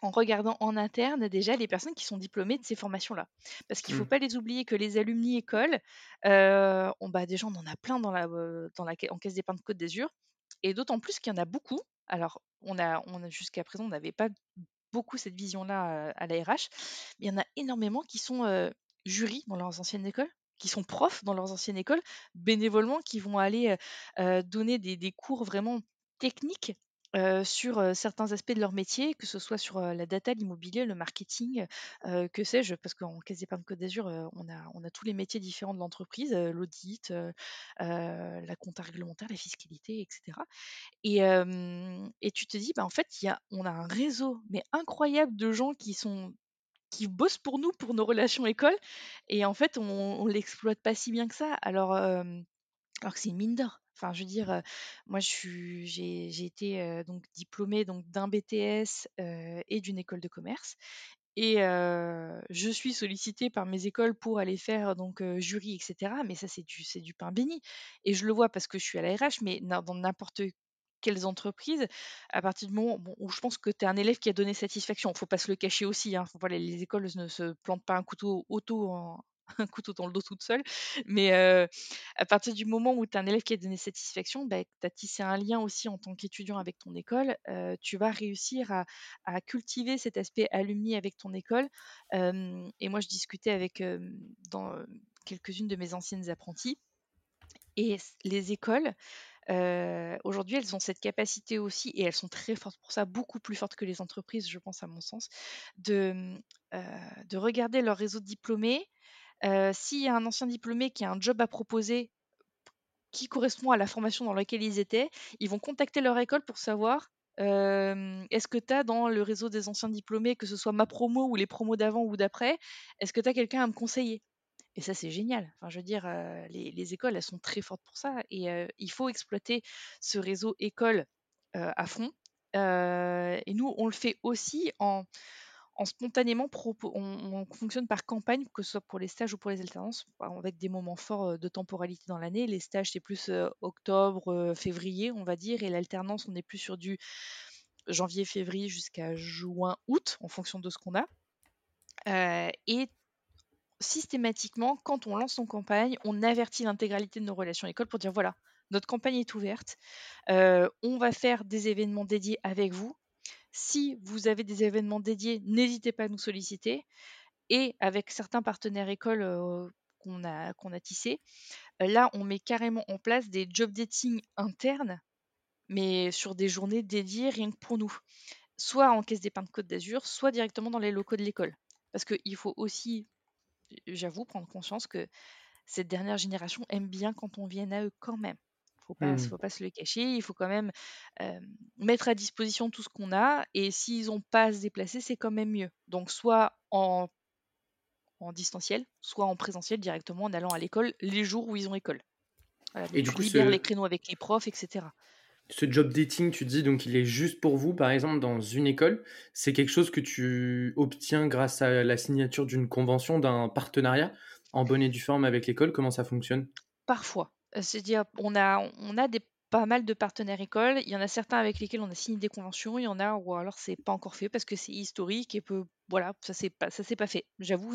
en regardant en interne déjà les personnes qui sont diplômées de ces formations-là. Parce qu'il ne faut mmh. pas les oublier que les alumni écoles, euh, on, bah, déjà on en a plein dans la, euh, dans la, en caisse d'épargne Côte d'Azur, et d'autant plus qu'il y en a beaucoup. Alors, on a, on a jusqu'à présent, on n'avait pas beaucoup cette vision-là à, la RH, mais il y en a énormément qui sont euh, jurys dans leurs anciennes écoles, qui sont profs dans leurs anciennes écoles, bénévolement, qui vont aller donner des, des, cours vraiment techniques sur certains aspects de leur métier, que ce soit sur la data, l'immobilier, le marketing, que sais-je, parce qu'en Caisse d'épargne Côte d'Azur, on, a, on a tous les métiers différents de l'entreprise, l'audit, la compta réglementaire, la fiscalité, etc. Et, et tu te dis, bah, en fait, y a, on a un réseau mais incroyable de gens qui sont qui bossent pour nous, pour nos relations écoles, et en fait, on, ne l'exploite pas si bien que ça. Alors, alors que c'est une mine d'or. Enfin, je veux dire, moi, j'ai, été donc diplômée donc d'un BTS et d'une école de commerce. Et je suis sollicitée par mes écoles pour aller faire donc jury, etc. Mais ça, c'est du, du pain béni. Et je le vois parce que je suis à la RH, mais dans n'importe quelles entreprises, à partir du moment où je pense que tu es un élève qui a donné satisfaction, il faut pas se le cacher aussi, hein, les écoles ne se plantent pas un couteau auto en, <laughs> un couteau dans le dos toute seule. Mais à partir du moment où tu as un élève qui a donné satisfaction, bah, tu as tissé un lien aussi en tant qu'étudiant avec ton école, tu vas réussir à, cultiver cet aspect alumni avec ton école. et moi, je discutais avec dans quelques-unes de mes anciennes apprenties. Et les écoles, aujourd'hui, elles ont cette capacité aussi, et elles sont très fortes pour ça, beaucoup plus fortes que les entreprises, je pense à mon sens, de, de regarder leur réseau de diplômés, s'il y a un ancien diplômé qui a un job à proposer qui correspond à la formation dans laquelle ils étaient, ils vont contacter leur école pour savoir est-ce que tu as dans le réseau des anciens diplômés, que ce soit ma promo ou les promos d'avant ou d'après, est-ce que tu as quelqu'un à me conseiller? Et ça, c'est génial. Enfin, je veux dire, les, écoles, elles sont très fortes pour ça. Et il faut exploiter ce réseau école à fond. et nous, on le fait aussi en, en spontanément, on, fonctionne par campagne, que ce soit pour les stages ou pour les alternances, avec des moments forts de temporalité dans l'année. Les stages, c'est plus octobre, février, on va dire, et l'alternance, on est plus sur du janvier, février jusqu'à juin, août, en fonction de ce qu'on a. et systématiquement, quand on lance son campagne, on avertit l'intégralité de nos relations écoles pour dire voilà, notre campagne est ouverte, on va faire des événements dédiés avec vous, si vous avez des événements dédiés, n'hésitez pas à nous solliciter. Et avec certains partenaires écoles qu'on a, qu'on a tissés, là, on met carrément en place des job dating internes, mais sur des journées dédiées rien que pour nous. Soit en caisse d'épargne Côte d'Azur, soit directement dans les locaux de l'école. Parce qu'il faut aussi, j'avoue, prendre conscience que cette dernière génération aime bien quand on vient à eux quand même. Faut pas, mmh. faut pas se le cacher. Il faut quand même mettre à disposition tout ce qu'on a. Et s'ils n'ont pas à se déplacer, c'est quand même mieux. Donc, soit en, en distanciel, soit en présentiel directement en allant à l'école les jours où ils ont école. Et du coup, libères les ce, créneaux avec les profs, etc. ce job dating, tu dis donc il est juste pour vous, par exemple, dans une école. C'est quelque chose que tu obtiens grâce à la signature d'une convention, d'un partenariat en bonne et due forme avec l'école. Comment ça fonctionne? Parfois. C'est-à-dire, on a on a des pas mal de partenaires écoles. Il y en a certains avec lesquels on a signé des conventions, il y en a où alors c'est pas encore fait parce que c'est historique et peu voilà, ça s'est pas ça s'est pas fait. J'avoue,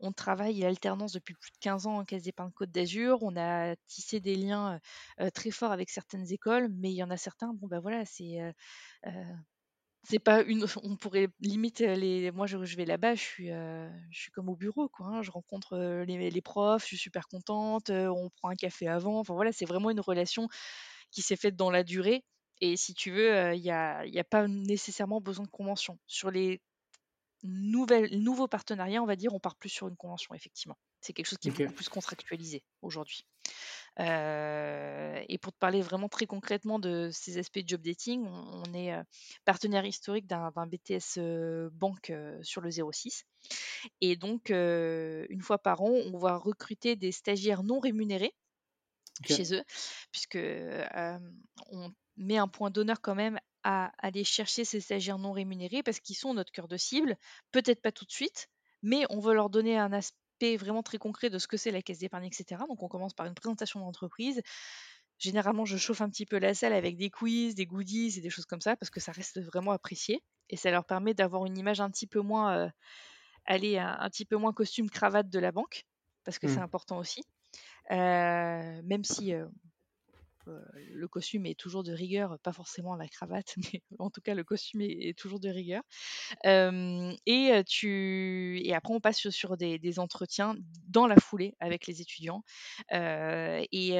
on travaille l'alternance depuis plus de 15 ans en Caisse d'épargne Côte d'Azur. On a tissé des liens, heu très forts avec certaines écoles, mais il y en a certains, bon, bah, voilà, c'est, heu heu c'est pas une on pourrait limite, heu, les moi je vais là-bas, je suis, heu, je suis comme au bureau quoi, hein. Je rencontre, heu, les les profs, je suis super contente, on prend un café avant. Enfin voilà, c'est vraiment une relation qui s'est faite dans la durée et si tu veux, il y a y a pas nécessairement besoin de convention. Sur les nouvelles nouveaux partenariats, on va dire, on part plus sur une convention effectivement. C'est quelque chose qui est beaucoup plus contractualisé aujourd'hui. Heu et pour te parler vraiment très concrètement de ces aspects de job dating, on on est, heu, partenaire historique d'un BTS, heu, banque, heu, sur le 06 et donc 1 fois par an, on va recruter des stagiaires non rémunérés chez eux puisque, on met un point d'honneur quand même à aller chercher ces stagiaires non rémunérés parce qu'ils sont notre cœur de cible. Peut-être pas tout de suite, mais on veut leur donner un aspect vraiment très concret de ce que c'est la caisse d'épargne et cetera. Donc on commence par une présentation d'entreprise. Généralement, je chauffe un petit peu la salle avec des quiz, des goodies et des choses comme ça parce que ça reste vraiment apprécié et ça leur permet d'avoir une image un petit peu moins, heu, allez, un un petit peu moins costume cravate de la banque, parce que c'est Hmm. important aussi. Heu, même si, heu, le costume est toujours de rigueur, pas forcément la cravate, <laughs> mais en tout cas le costume est toujours de rigueur. Et tu et après on passe sur des entretiens dans la foulée avec les étudiants, et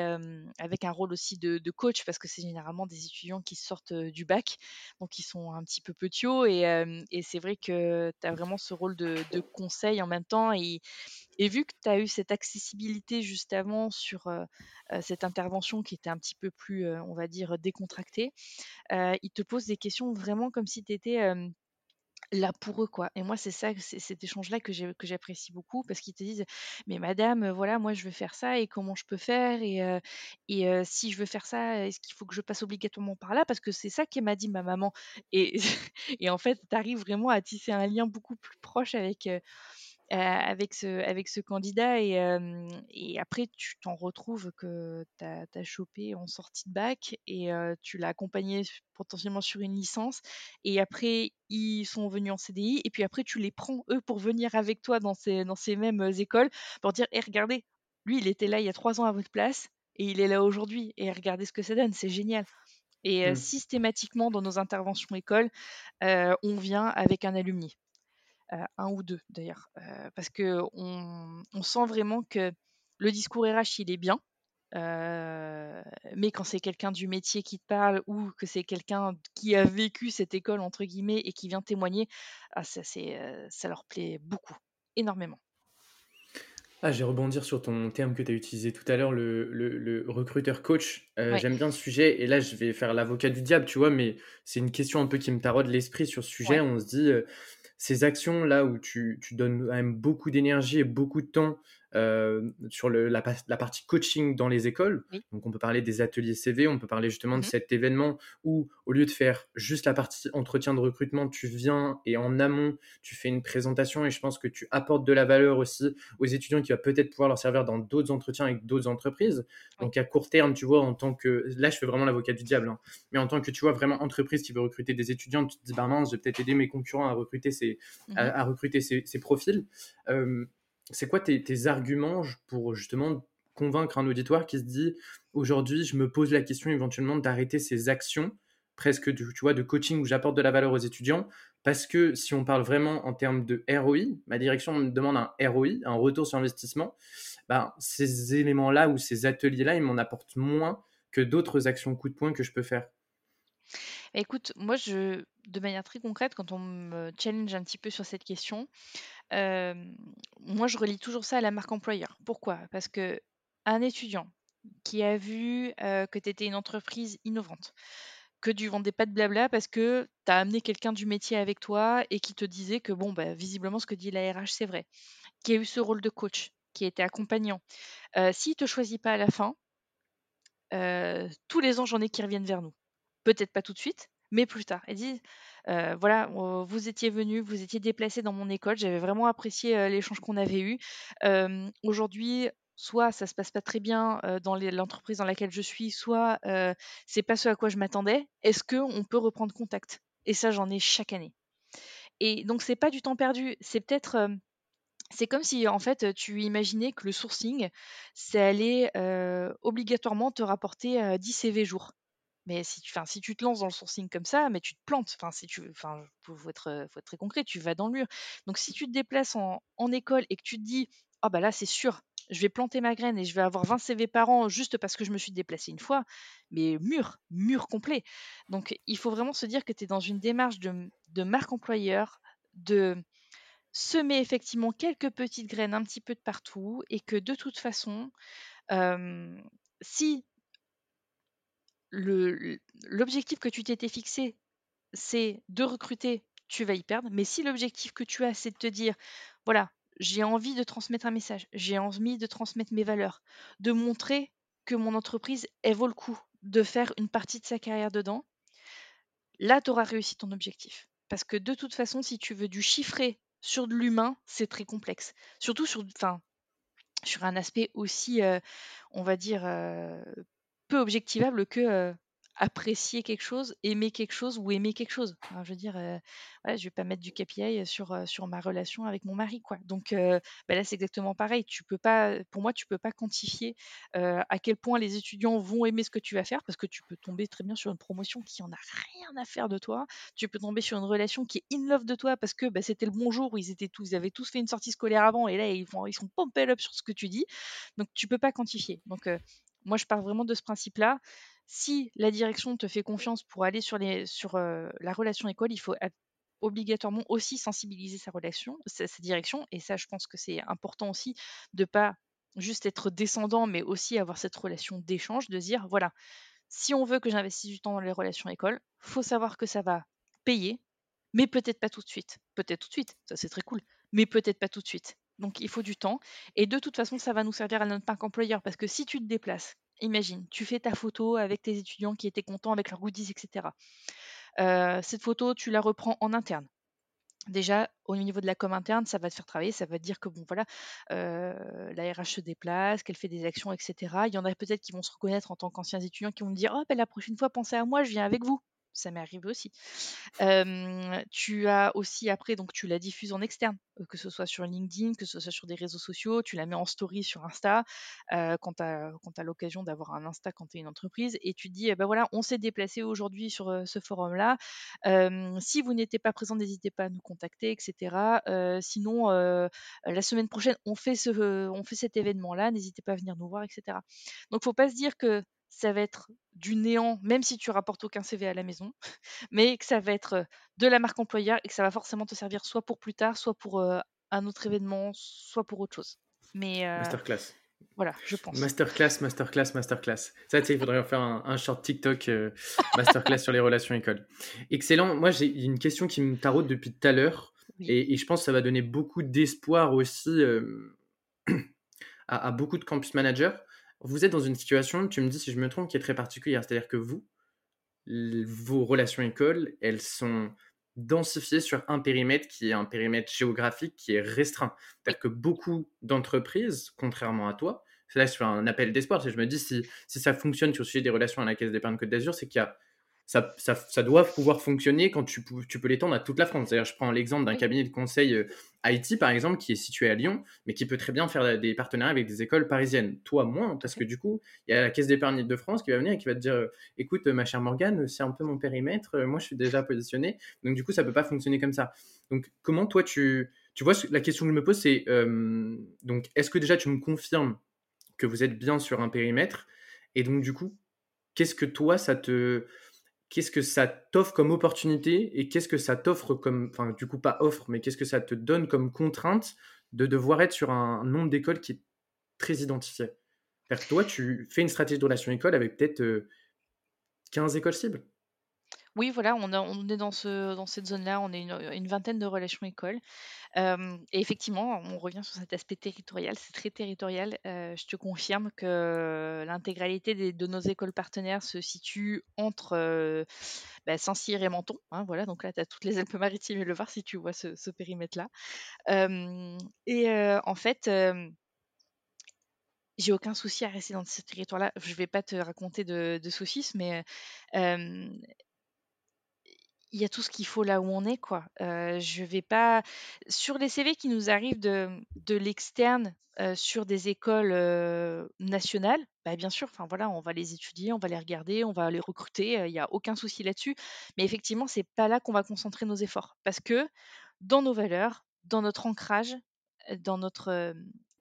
avec un rôle aussi de coach parce que c'est généralement des étudiants qui sortent, du bac, donc ils sont un petit peu petits et et c'est vrai que tu as vraiment ce rôle de de conseil en même temps et et vu que tu as eu cette accessibilité juste avant sur, cette intervention qui était un petit peu plus, on va dire décontractée, ils te posent des questions vraiment comme si tu étais, là pour eux, quoi et moi, c'est ça, c'est cet échange-là que j'ai que j'apprécie beaucoup parce qu'ils te disent: «Mais madame, voilà, moi je veux faire ça et comment je peux faire? Et si je veux faire ça, est-ce qu'il faut que je passe obligatoirement par là? Parce que c'est ça qu'elle m'a dit ma maman» et <laughs> en fait, tu arrives vraiment à tisser un lien beaucoup plus proche avec, avec ce avec ce candidat et hem et après tu t'en retrouves que tu as chopé en sortie de bac et heu, tu l'as accompagné potentiellement sur une licence et après ils sont venus en CDI et puis après tu les prends eux pour venir avec toi dans ces dans ces mêmes, écoles pour dire: «Eh regardez, lui il était là il y a 3 ans à votre place et il est là aujourd'hui et regardez ce que ça donne, c'est génial» et Hmm. systématiquement dans nos interventions écoles, on vient avec un alumni heu, 1 ou 2 d'ailleurs, heu, parce qu'on on sent vraiment que le discours RH, il est bien, heu, mais quand c'est quelqu'un du métier qui te parle ou que c'est quelqu'un qui a «vécu cette école» entre guillemets et qui vient témoigner, ah ça ça leur plaît beaucoup, énormément. Ah, je vais rebondir sur ton terme que tu as utilisé tout à l'heure, le, le, le recruteur coach. Euh, Ouais. j'aime bien ce sujet. Et là, je vais faire l'avocat du diable, tu vois, mais c'est une question un peu qui me taraude l'esprit sur ce sujet. Ouais. On se dit, ces actions-là où tu, tu donnes quand même beaucoup d'énergie et beaucoup de temps euh, sur le, la, la partie coaching dans les écoles. Oui. Donc, on peut parler des ateliers CV, on peut parler justement de Mmh cet événement où, au lieu de faire juste la partie entretien de recrutement, tu viens et en amont, tu fais une présentation et je pense que tu apportes de la valeur aussi aux étudiants qui va peut-être pouvoir leur servir dans d'autres entretiens avec d'autres entreprises. Oui. Donc, à court terme, tu vois, en tant que. Là, je fais vraiment l'avocat du diable, hein. mais en tant que, tu vois, vraiment entreprise qui veut recruter des étudiants, tu te dis, bah mince, je vais peut-être aider mes concurrents à recruter ces Mmh à, à recruter ces, ces profils. Euh, c'est quoi tes, arguments pour justement convaincre un auditoire qui se dit aujourd'hui, je me pose la question éventuellement d'arrêter ces actions presque de, tu de coaching où j'apporte de la valeur aux étudiants? Parce que si on parle vraiment en termes de ROI, ma direction me demande un ROI, un retour sur investissement, ben, ces éléments-là ou ces ateliers-là, ils m'en apportent moins que d'autres actions coup de poing que je peux faire. Écoute, moi, de manière très concrète, quand on me challenge un petit peu sur cette question, euh, moi, je relie toujours ça à la marque employeur. Pourquoi? Parce que un étudiant qui a vu euh, que tu étais une entreprise innovante, que tu vendais pas de blabla parce que tu as amené quelqu'un du métier avec toi et qui te disait que, bon, bah, visiblement, ce que dit la RH, c'est vrai qui a eu ce rôle de coach, qui a été accompagnant, euh, s'il ne te choisit pas à la fin, tous les ans, j'en ai qui reviennent vers nous. Peut-être pas tout de suite, mais plus tard. Elle dit, voilà, vous étiez venu, vous étiez déplacé dans mon école, j'avais vraiment apprécié l'échange qu'on avait eu. Aujourd'hui, soit ça se passe pas très bien dans l'entreprise dans laquelle je suis, soit c'est pas ce à quoi je m'attendais. Est-ce qu'on peut reprendre contact? Et ça, j'en ai chaque année. Et donc, c'est pas du temps perdu. C'est peut-être c'est comme si en fait tu imaginais que le sourcing, ça allait obligatoirement te rapporter 10 CV jour. Mais si tu, si tu te lances dans le sourcing comme ça, mais tu te plantes. Enfin, si tu, enfin, faut être, faut être très concret. Tu vas dans le mur. Donc, si tu te déplaces en, école et que tu te dis, ah bah là, c'est sûr, je vais planter ma graine et je vais avoir 20 CV par an juste parce que je me suis déplacé une fois, mais mur, mur complet. Donc, il faut vraiment se dire que tu es dans une démarche de, de marque employeur, de semer effectivement quelques petites graines un petit peu de partout et que de toute façon, si l'objectif que tu t'étais fixé, c'est de recruter, tu vas y perdre. Mais si l'objectif que tu as, c'est de te dire, voilà, j'ai envie de transmettre un message, j'ai envie de transmettre mes valeurs, de montrer que mon entreprise, elle vaut le coup de faire une partie de sa carrière dedans, là, tu auras réussi ton objectif. Parce que de toute façon, si tu veux du chiffré sur de l'humain, c'est très complexe. Surtout sur, un aspect aussi, on va dire, peu objectivable que apprécier quelque chose, aimer quelque chose ou aimer quelque chose. je veux dire, euh, je vais pas mettre du KPI sur, sur ma relation avec mon mari, quoi. Donc bah là, c'est exactement pareil. Tu peux pas, pour moi, tu peux pas quantifier à quel point les étudiants vont aimer ce que tu vas faire, parce que tu peux tomber très bien sur une promotion qui en a rien à faire de toi. Tu peux tomber sur une relation qui est in love de toi parce que bah, c'était le bon jour où ils étaient tous, ils avaient tous fait une sortie scolaire avant et là ils ils sont pumped up sur ce que tu dis. Donc tu peux pas quantifier. Donc moi, je pars vraiment de ce principe-là si la direction te fait confiance pour aller sur, sur la relation école, il faut obligatoirement aussi sensibiliser sa relation, sa, direction. Et ça, je pense que c'est important aussi de pas juste être descendant, mais aussi avoir cette relation d'échange, de dire voilà, si on veut que j'investisse du temps dans les relations école, faut savoir que ça va payer, mais peut-être pas tout de suite. Peut-être tout de suite, ça c'est très cool, mais peut-être pas tout de suite. Donc il faut du temps. Et de toute façon, ça va nous servir à notre parc employeur parce que si tu te déplaces, imagine, tu fais ta photo avec tes étudiants qui étaient contents avec leurs goodies, etc. Euh, cette photo, tu la reprends en interne. Déjà, au niveau de la com interne, ça va te faire travailler, ça va te dire que bon voilà, euh, la RH se déplace, qu'elle fait des actions, etc. Il y en a peut-être qui vont se reconnaître en tant qu'anciens étudiants qui vont me dire Oh, ben, la prochaine fois, pensez à moi, je viens avec vous ça m'est arrivé aussi. tu as aussi après, donc tu la diffuses en externe, que ce soit sur LinkedIn, que ce soit sur des réseaux sociaux, tu la mets en story sur Insta, quand tu as, l'occasion d'avoir un Insta quand tu es une entreprise, et tu dis, ben voilà, on s'est déplacé aujourd'hui sur ce forum-là. si vous n'étiez pas présent, n'hésitez pas à nous contacter, etc. sinon, la semaine prochaine, on fait, ce, on fait cet événement-là, n'hésitez pas à venir nous voir, etc. Donc, faut pas se dire que ça va être du néant, même si tu rapportes aucun CV à la maison, <laughs> mais que ça va être de la marque employeur et que ça va forcément te servir soit pour plus tard, soit pour un autre événement, soit pour autre chose. Mais masterclass. Voilà, je pense. Masterclass, masterclass, masterclass. Ça, tu sais, il faudrait faire un, short TikTok masterclass sur les relations écoles. Excellent. Moi, j'ai une question qui me taraude depuis tout à l'heure et, je pense que ça va donner beaucoup d'espoir aussi <clears throat> à, à, beaucoup de campus managers vous êtes dans une situation, tu me dis si je me trompe, qui est très particulière. C'est-à-dire que vous, vos relations écoles, elles sont densifiées sur un périmètre qui est un périmètre géographique qui est restreint. C'est-à-dire que beaucoup d'entreprises, contrairement à toi, c'est là sur un appel d'espoir, si je me dis si, si ça fonctionne sur le sujet des relations à la Caisse d'épargne Côte d'Azur, c'est qu'il y a ça, ça, ça, doit pouvoir fonctionner quand tu, tu peux l'étendre à toute la France. D'ailleurs, je prends l'exemple d'un cabinet de conseil euh, IT, par exemple, qui est situé à Lyon, mais qui peut très bien faire des partenariats avec des écoles parisiennes. Toi, moins, parce que du coup, il y a la Caisse d'épargne de France qui va venir et qui va te dire euh, écoute, ma chère Morgane, c'est un peu mon périmètre, euh, moi, je suis déjà positionné. Donc, du coup, ça ne peut pas fonctionner comme ça. Donc, comment toi, tu. Tu vois, la question que je me pose, c'est donc, est-ce que déjà tu me confirmes que vous êtes bien sur un périmètre? Et donc, du coup, qu'est-ce que toi, ça te qu'est-ce que ça t'offre comme opportunité et qu'est-ce que ça t'offre comme, enfin du coup pas offre, mais qu'est-ce que ça te donne comme contrainte de devoir être sur un nombre d'écoles qui est très identifié? cest toi, tu fais une stratégie de relation école avec peut-être 15 euh, écoles cibles. Oui, voilà, on, est dans, ce, dans cette zone-là, on est une, vingtaine de relations écoles. et effectivement, on revient sur cet aspect territorial, c'est très territorial. je te confirme que l'intégralité de nos écoles partenaires se situe entre bah, Saint-Cyr et Menton. Hein, voilà, donc là, tu as toutes les Alpes-Maritimes et le Var si tu vois ce, périmètre-là. et en fait, j'ai aucun souci à rester dans ce territoire-là. Je ne vais pas te raconter de, de saucisses, mais il y a tout ce qu'il faut là où on est, quoi. Euh, je vais pas sur les CV qui nous arrivent de, de l'externe euh, sur des écoles euh, nationales, bah, bien sûr, enfin voilà, on va les étudier, on va les regarder, on va les recruter, il n'y a aucun souci là-dessus. Mais effectivement, c'est pas là qu'on va concentrer nos efforts, parce que dans nos valeurs, dans notre ancrage, dans notre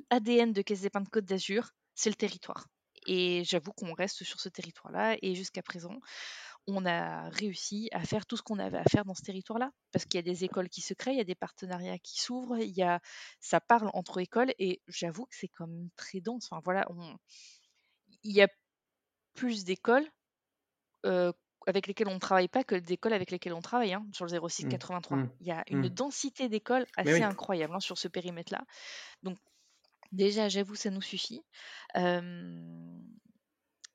ADN de Caisse d'épargne Côte d'Azur, c'est le territoire. Et j'avoue qu'on reste sur ce territoire-là. Et jusqu'à présent, on a réussi à faire tout ce qu'on avait à faire dans ce territoire-là. Parce qu'il y a des écoles qui se créent, il y a des partenariats qui s'ouvrent, il y a, ça parle entre écoles et j'avoue que c'est quand même très dense. Enfin voilà, il y a plus d'écoles euh, avec lesquelles on ne travaille pas que d'écoles avec lesquelles on travaille hein, sur le 06 83. Mmh. Mmh. Il y a une mmh. densité d'écoles assez incroyable hein, sur ce périmètre-là. Donc déjà, j'avoue, ça nous suffit.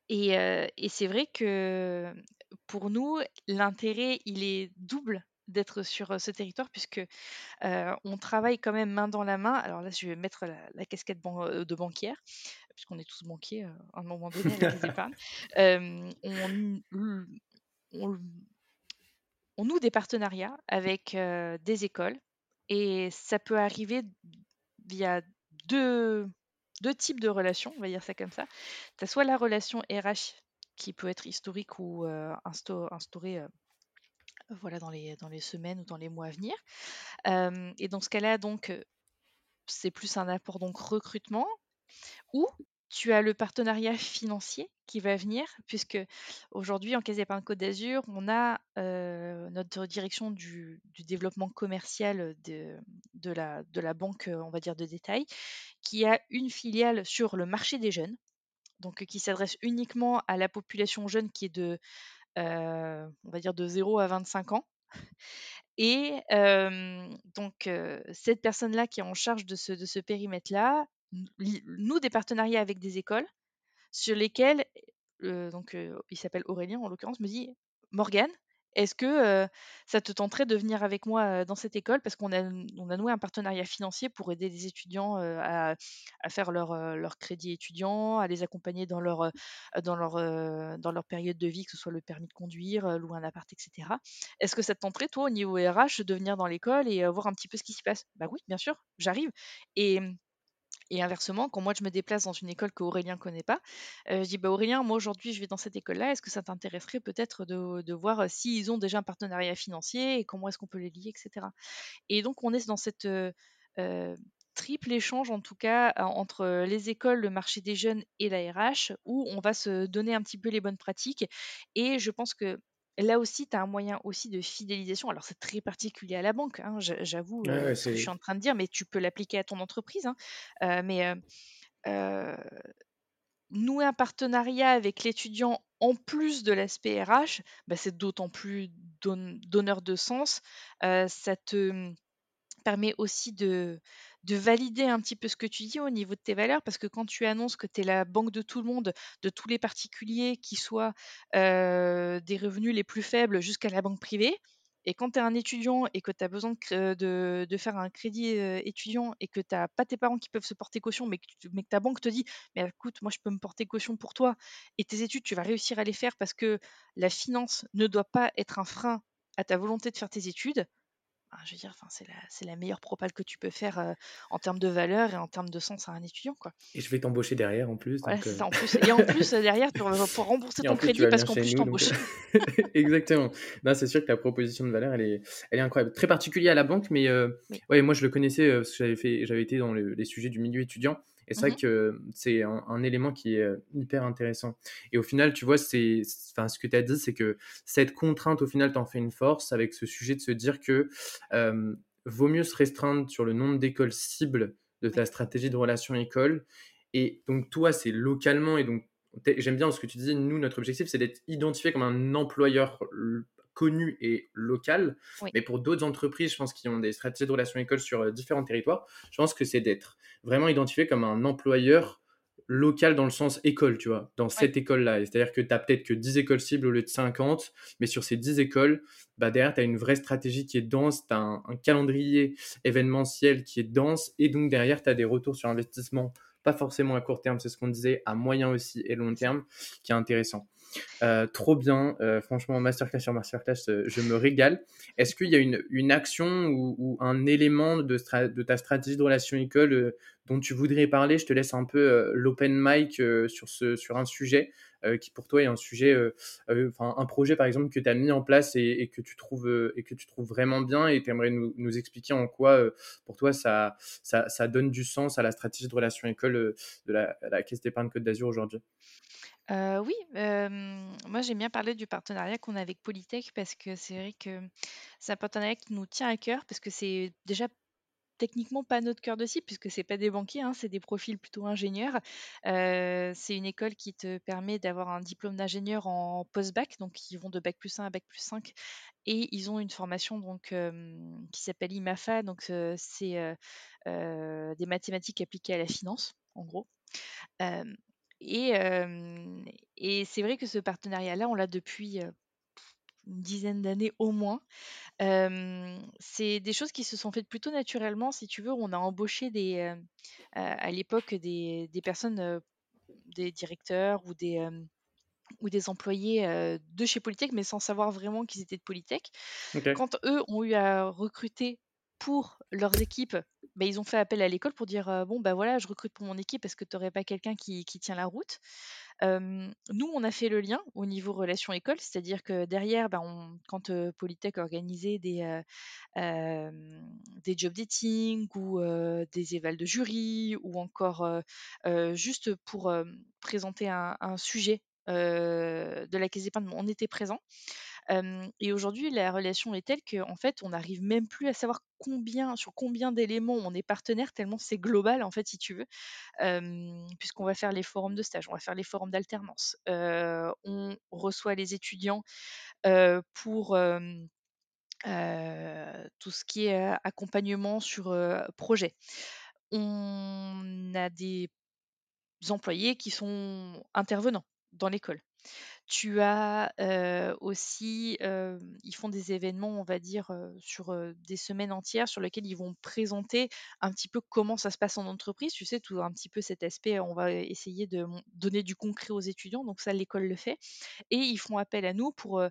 et, et c'est vrai que pour nous, l'intérêt, il est double d'être sur ce territoire puisque on travaille quand même main dans la main. Alors là, je vais mettre la, casquette de banquière puisqu'on est tous banquiers à un moment donné on, noue des partenariats avec des écoles et ça peut arriver via deux, types de relations, on va dire ça comme ça. Tu soit la relation RH qui peut être historique ou instauré voilà, dans, les, semaines ou dans les mois à venir. et dans ce cas-là, donc, c'est plus un apport donc recrutement ou tu as le partenariat financier qui va venir, puisque aujourd'hui, en Caisse Côte d'Azur, on a notre direction du, développement commercial de, de, la, de la banque, on va dire, de détail, qui a une filiale sur le marché des jeunes donc qui s'adresse uniquement à la population jeune qui est de, on va dire de 0 à 25 ans. Et donc cette personne-là qui est en charge de ce, de ce périmètre-là, nous des partenariats avec des écoles sur lesquelles, donc il s'appelle Aurélien en l'occurrence, me dit Morgane, est-ce que ça te tenterait de venir avec moi dans cette école? Parce qu'on a, on a noué un partenariat financier pour aider les étudiants à, faire leur, leur, crédit étudiant, à les accompagner dans leur, dans, leur, dans leur période de vie, que ce soit le permis de conduire, louer un appart, etc. Est-ce que ça te tenterait, toi, au niveau RH, de venir dans l'école et voir un petit peu ce qui s'y passe? Bah oui, bien sûr, j'arrive. Et et inversement, quand moi je me déplace dans une école que Aurélien connaît pas, je dis bah Aurélien, moi aujourd'hui je vais dans cette école-là, est-ce que ça t'intéresserait peut-être de, voir s'ils ont déjà un partenariat financier et comment est-ce qu'on peut les lier, etc. Et donc on est dans cette triple échange en tout cas entre les écoles, le marché des jeunes et la RH, où on va se donner un petit peu les bonnes pratiques. Et je pense que Là aussi, tu as un moyen aussi de fidélisation. Alors, c'est très particulier à la banque, hein, j'avoue ce que je suis en train de dire, mais tu peux l'appliquer à ton entreprise. Hein. mais nouer un partenariat avec l'étudiant en plus de l'aspect RH, bah, c'est d'autant plus donneur de sens. ça te mmh, permet aussi de, de valider un petit peu ce que tu dis au niveau de tes valeurs, parce que quand tu annonces que tu es la banque de tout le monde, de tous les particuliers, qui soient des revenus les plus faibles jusqu'à la banque privée, et quand tu es un étudiant et que tu as besoin de, de, faire un crédit étudiant et que tu n'as pas tes parents qui peuvent se porter caution, mais que, mais que ta banque te dit Mais écoute, moi je peux me porter caution pour toi et tes études, tu vas réussir à les faire parce que la finance ne doit pas être un frein à ta volonté de faire tes études, je veux dire, c'est la, la, meilleure propale que tu peux faire en termes de valeur et en termes de sens à un étudiant. Quoi. Et je vais t'embaucher derrière en plus. en plus. Et en <laughs> plus, derrière, pour, pour rembourser ton crédit parce qu'en plus, je t'embauche. <laughs> Exactement. c'est sûr que la proposition de valeur, elle est, elle est incroyable. Très particulière à la banque, mais ouais, moi, je le connaissais parce que j'avais, fait, j'avais été dans les sujets du milieu étudiant. Et c'est vrai mmh que c'est un, élément qui est hyper intéressant. Et au final, tu vois, c'est, enfin, ce que tu as dit, c'est que cette contrainte, au final, t'en fais une force avec ce sujet de se dire que vaut mieux se restreindre sur le nombre d'écoles cibles de ta stratégie de relation école. Et donc, toi, c'est localement. Et donc, j'aime bien ce que tu dis. Nous, notre objectif, c'est d'être identifié comme un employeur connu et local. Oui. Mais pour d'autres entreprises, je pense, qui ont des stratégies de relations écoles sur euh, différents territoires, je pense que c'est d'être vraiment identifié comme un employeur local dans le sens école, tu vois, dans cette école-là. C'est-à-dire que tu as peut-être que 10 écoles cibles au lieu de 50, mais sur ces 10 écoles, bah derrière, tu as une vraie stratégie qui est dense, tu as un, un, calendrier événementiel qui est dense, et donc derrière, tu as des retours sur investissement, pas forcément à court terme, c'est ce qu'on disait, à moyen aussi et long terme, qui est intéressant. Euh, trop bien, euh, franchement, masterclass sur masterclass, euh, je me régale. Est-ce qu'il y a une, action ou, un élément de, ta stratégie de relation école dont tu voudrais parler? Je te laisse un peu l'open mic sur, un sujet qui pour toi est un sujet, enfin un projet par exemple que tu as mis en place et, que tu trouves, et que tu trouves vraiment bien et tu aimerais nous, expliquer en quoi pour toi ça, donne du sens à la stratégie de relation école de la, la Caisse d'épargne Côte d'Azur aujourd'hui? Oui, moi j'aime bien parler du partenariat qu'on a avec Polytech parce que c'est vrai que c'est un partenariat qui nous tient à cœur parce que c'est déjà techniquement pas notre cœur de cible puisque c'est pas des banquiers, hein, c'est des profils plutôt ingénieurs. C'est une école qui te permet d'avoir un diplôme d'ingénieur en post-bac, donc ils vont de bac plus 1 à bac plus 5 et ils ont une formation donc qui s'appelle IMAFA, donc c'est, des mathématiques appliquées à la finance, en gros. Et c'est vrai que ce partenariat-là, on l'a depuis, une dizaine d'années au moins. C'est des choses qui se sont faites plutôt naturellement, si tu veux. On a embauché des, à l'époque des des personnes, des directeurs ou des, ou des employés, de chez Polytech, mais sans savoir vraiment qu'ils étaient de Polytech. OK. Quand eux ont eu à recruter pour leurs équipes, bah, ils ont fait appel à l'école pour dire, «Bon, bah, voilà, je recrute pour mon équipe, est-ce que tu aurais pas quelqu'un qui qui tient la route?» Nous, on a fait le lien au niveau relations école, c'est-à-dire que derrière, bah, quand, Polytech organisait des, des job dating ou, des évals de jury ou encore, juste pour, présenter un un sujet, de la caisse d'épargne, on était présents. Et aujourd'hui, la relation est telle qu'en fait, on n'arrive même plus à savoir combien sur combien d'éléments on est partenaire tellement c'est global, en fait, si tu veux. Puisqu'on va faire les forums de stage, on va faire les forums d'alternance. On reçoit les étudiants, pour, tout ce qui est, accompagnement sur, projet. On a des employés qui sont intervenants dans l'école. Tu as, aussi, ils font des événements, on va dire, sur, des semaines entières sur lesquelles ils vont présenter un petit peu comment ça se passe en entreprise. Tu sais, tout un petit peu cet aspect, on va essayer de donner du concret aux étudiants, donc ça l'école le fait et ils font appel à nous pour,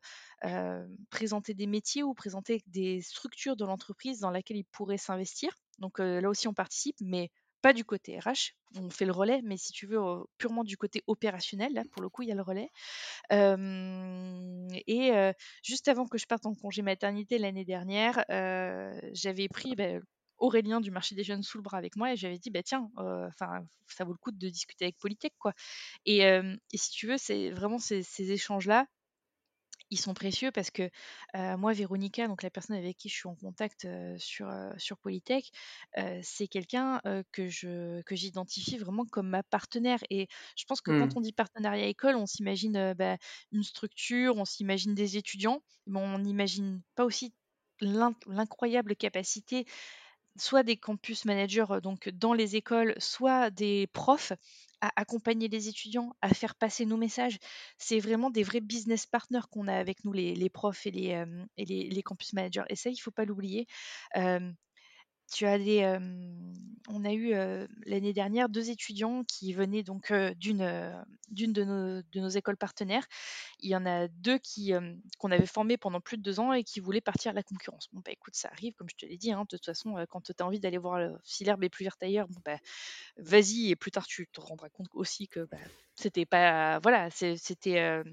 présenter des métiers ou présenter des structures de l'entreprise dans laquelle ils pourraient s'investir. Donc, là aussi on participe, mais pas du côté RH. On fait le relais, mais si tu veux, purement du côté opérationnel, là, pour le coup, il y a le relais. Et juste avant que je parte en congé maternité l'année dernière, j'avais pris, bah, Aurélien du marché des jeunes sous le bras avec moi et j'avais dit: «Bah, tiens, enfin, ça vaut le coup de discuter avec Polytech, quoi» et si tu veux, c'est vraiment ces ces échanges-là, ils sont précieux parce que, moi, Véronica, donc la personne avec qui je suis en contact, sur, sur Polytech, c'est quelqu'un, que je que j'identifie vraiment comme ma partenaire et je pense que quand Mmh. on dit partenariat école, on s'imagine, bah, une structure, on s'imagine des étudiants, mais on n'imagine pas aussi l'in l'incroyable capacité soit des campus managers, donc dans les écoles, soit des profs à accompagner les étudiants, à faire passer nos messages. C'est vraiment des vrais business partners qu'on a avec nous, les profs et et les campus managers et ça, il faut pas l'oublier. Hem, tu as des, on a eu, l'année dernière 2 étudiants qui venaient donc, d'une, d'une de nos de nos écoles partenaires. Il y en a 2 qui, qu'on avait formés pendant plus de 2 ans et qui voulaient partir à la concurrence. Bon, bah, écoute, ça arrive, comme je te l'ai dit, hein, de toute façon, quand tu as envie d'aller voir, si l'herbe est plus verte ailleurs, bah, vas-y et plus tard tu te rendras compte aussi que, bah, c'était pas voilà, c'était,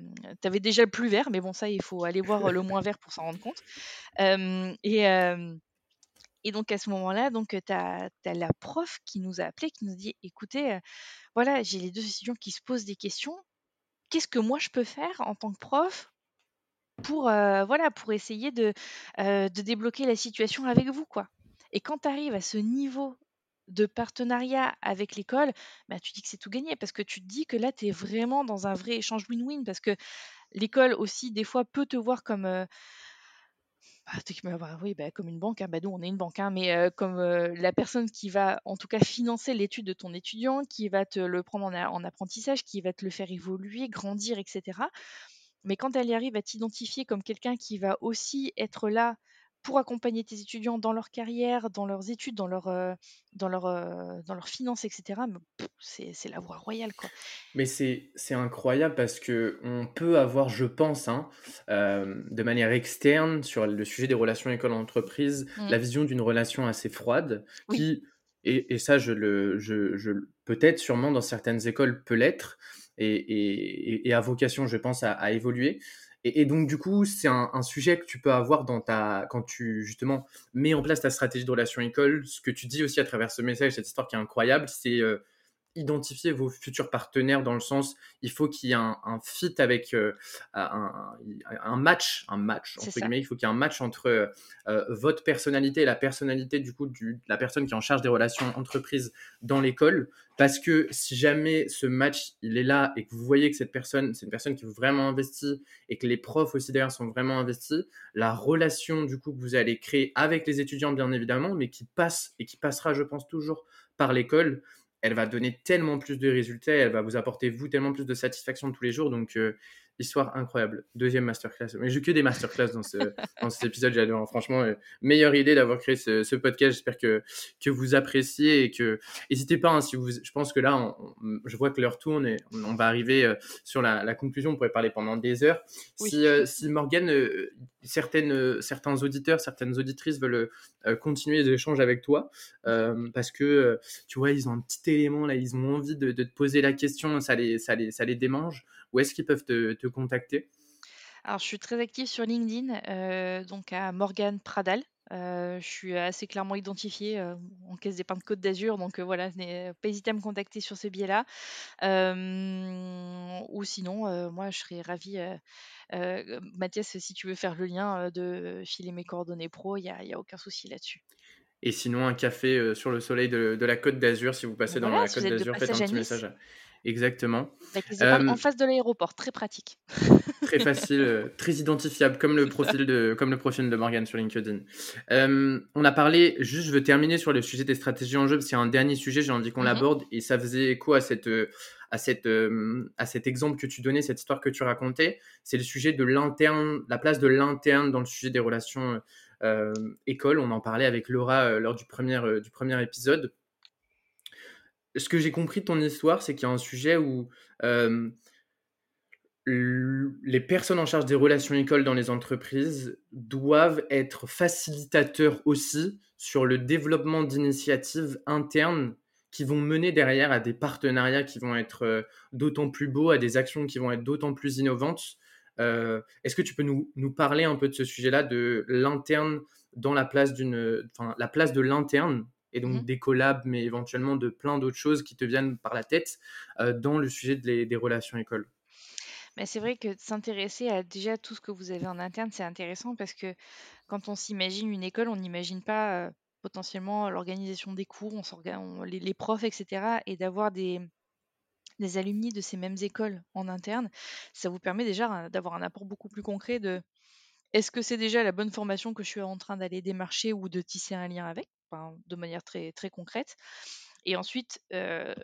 tu avais déjà le plus vert, mais bon, ça, il faut aller voir, le moins vert pour s'en rendre compte. Et et donc à ce moment-là, donc, tu as la prof qui nous a appelés, qui nous dit: «Écoutez, voilà, j'ai les 2 étudiants qui se posent des questions. Qu'est-ce que moi je peux faire en tant que prof pour, voilà, pour essayer de débloquer la situation avec vous, quoi?» et quand tu arrives à ce niveau de partenariat avec l'école, bah, tu dis que c'est tout gagné parce que tu te dis que là, tu es vraiment dans un vrai échange win-win parce que l'école aussi, des fois, peut te voir comme, bah, bah, oui, bah, comme une banque, hein. Bah, nous, on est une banque, hein, mais comme la personne qui va, en tout cas, financer l'étude de ton étudiant, qui va te le prendre en, apprentissage, qui va te le faire évoluer, grandir, etc. Mais quand elle y arrive à t'identifier comme quelqu'un qui va aussi être là pour accompagner tes étudiants dans leur carrière, dans leurs études, dans, leur, dans, leur, dans leurs finances, etc., c'est la voie royale. Quoi. Mais c'est incroyable parce que on peut avoir, je pense, hein, de manière externe, sur le sujet des relations école-entreprise, mmh. la vision d'une relation assez froide, qui, et, et, ça, je le, je, je peut-être, sûrement, dans certaines écoles, peut l'être, et, et, et, à vocation, je pense, à, à évoluer. Et, donc, du coup, c'est un, sujet que tu peux avoir dans ta, quand tu, justement, mets en place ta stratégie de relation école. Ce que tu dis aussi à travers ce message, cette histoire qui est incroyable, c'est euh, identifier vos futurs partenaires dans le sens, il faut qu'il y ait un, fit avec euh, un, un, match, un match entre guillemets, il faut qu'il y ait un match entre euh, votre personnalité et la personnalité du coup de la personne qui est en charge des relations entreprises dans l'école, parce que si jamais ce match il est là et que vous voyez que cette personne, c'est une personne qui est vraiment investie et que les profs aussi derrière sont vraiment investis, la relation du coup que vous allez créer avec les étudiants bien évidemment, mais qui passe et qui passera, je pense toujours par l'école, elle va donner tellement plus de résultats, elle va vous apporter vous tellement plus de satisfaction tous les jours. Donc, euh, histoire incroyable. Deuxième masterclass. Mais j'ai que des masterclass dans, ce, <laughs> dans cet épisode, j'adore. Franchement, euh, meilleure idée d'avoir créé ce, podcast. J'espère que, que vous appréciez et que n'hésitez pas. Hein, si vous, je pense que là, je vois que l'heure tourne et on, va arriver euh, sur la, conclusion. On pourrait parler pendant des heures. Si, si Morgane, certaines, certains auditeurs, certaines auditrices veulent continuer les échanges avec toi parce que tu vois, ils ont un petit élément là, ils ont envie de, de te poser la question, ça les, ça les, ça les démange où est-ce qu'ils peuvent te, contacter? Alors, je suis très active sur LinkedIn, euh, donc à Morgane Pradal. Euh, je suis assez clairement identifiée euh, en caisse des de Côte d'Azur, donc voilà, pas hésiter à me contacter sur ce biais-là. ou sinon, moi, je serais ravie, Mathias, si tu veux faire le lien, de filer mes coordonnées pro, il n'y a, a, aucun souci là-dessus. Et sinon, un café sur le soleil de, la Côte d'Azur, si vous passez dans la Côte d'Azur, faites un petit message. Exactement. Euh, en face de l'aéroport, très pratique. <laughs> très facile, euh, très identifiable, comme le <laughs> profil de, comme le profil de Morgan sur LinkedIn. Euh, on a parlé, juste je veux terminer sur le sujet des stratégies en jeu, parce qu'il y a un dernier sujet, j'ai envie qu'on mhm. l'aborde, et ça faisait écho à, cette, à, cette, à cet exemple que tu donnais, cette histoire que tu racontais. C'est le sujet de l'interne, la place de l'interne dans le sujet des relations école. On en parlait avec Laura lors du premier, du premier épisode ce que j'ai compris de ton histoire, c'est qu'il y a un sujet où les personnes en charge des relations écoles dans les entreprises doivent être facilitateurs aussi sur le développement d'initiatives internes qui vont mener derrière à des partenariats qui vont être d'autant plus beaux, à des actions qui vont être d'autant plus innovantes. Est-ce que tu peux nous, nous, parler un peu de ce sujet-là, de l'interne dans la place d'une, enfin, la place de l'interne et donc mmh des collabs, mais éventuellement de plein d'autres choses qui te viennent par la tête euh, dans le sujet des relations écoles. Mais c'est vrai que s'intéresser à déjà tout ce que vous avez en interne, c'est intéressant parce que quand on s'imagine une école, on n'imagine pas euh, potentiellement l'organisation des cours, on les, les, profs, etc. Et d'avoir des, des alumni de ces mêmes écoles en interne, ça vous permet déjà d'avoir un apport beaucoup plus concret de est-ce que c'est déjà la bonne formation que je suis en train d'aller démarcher ou de tisser un lien avec? De manière très, très concrète. Et ensuite, euh,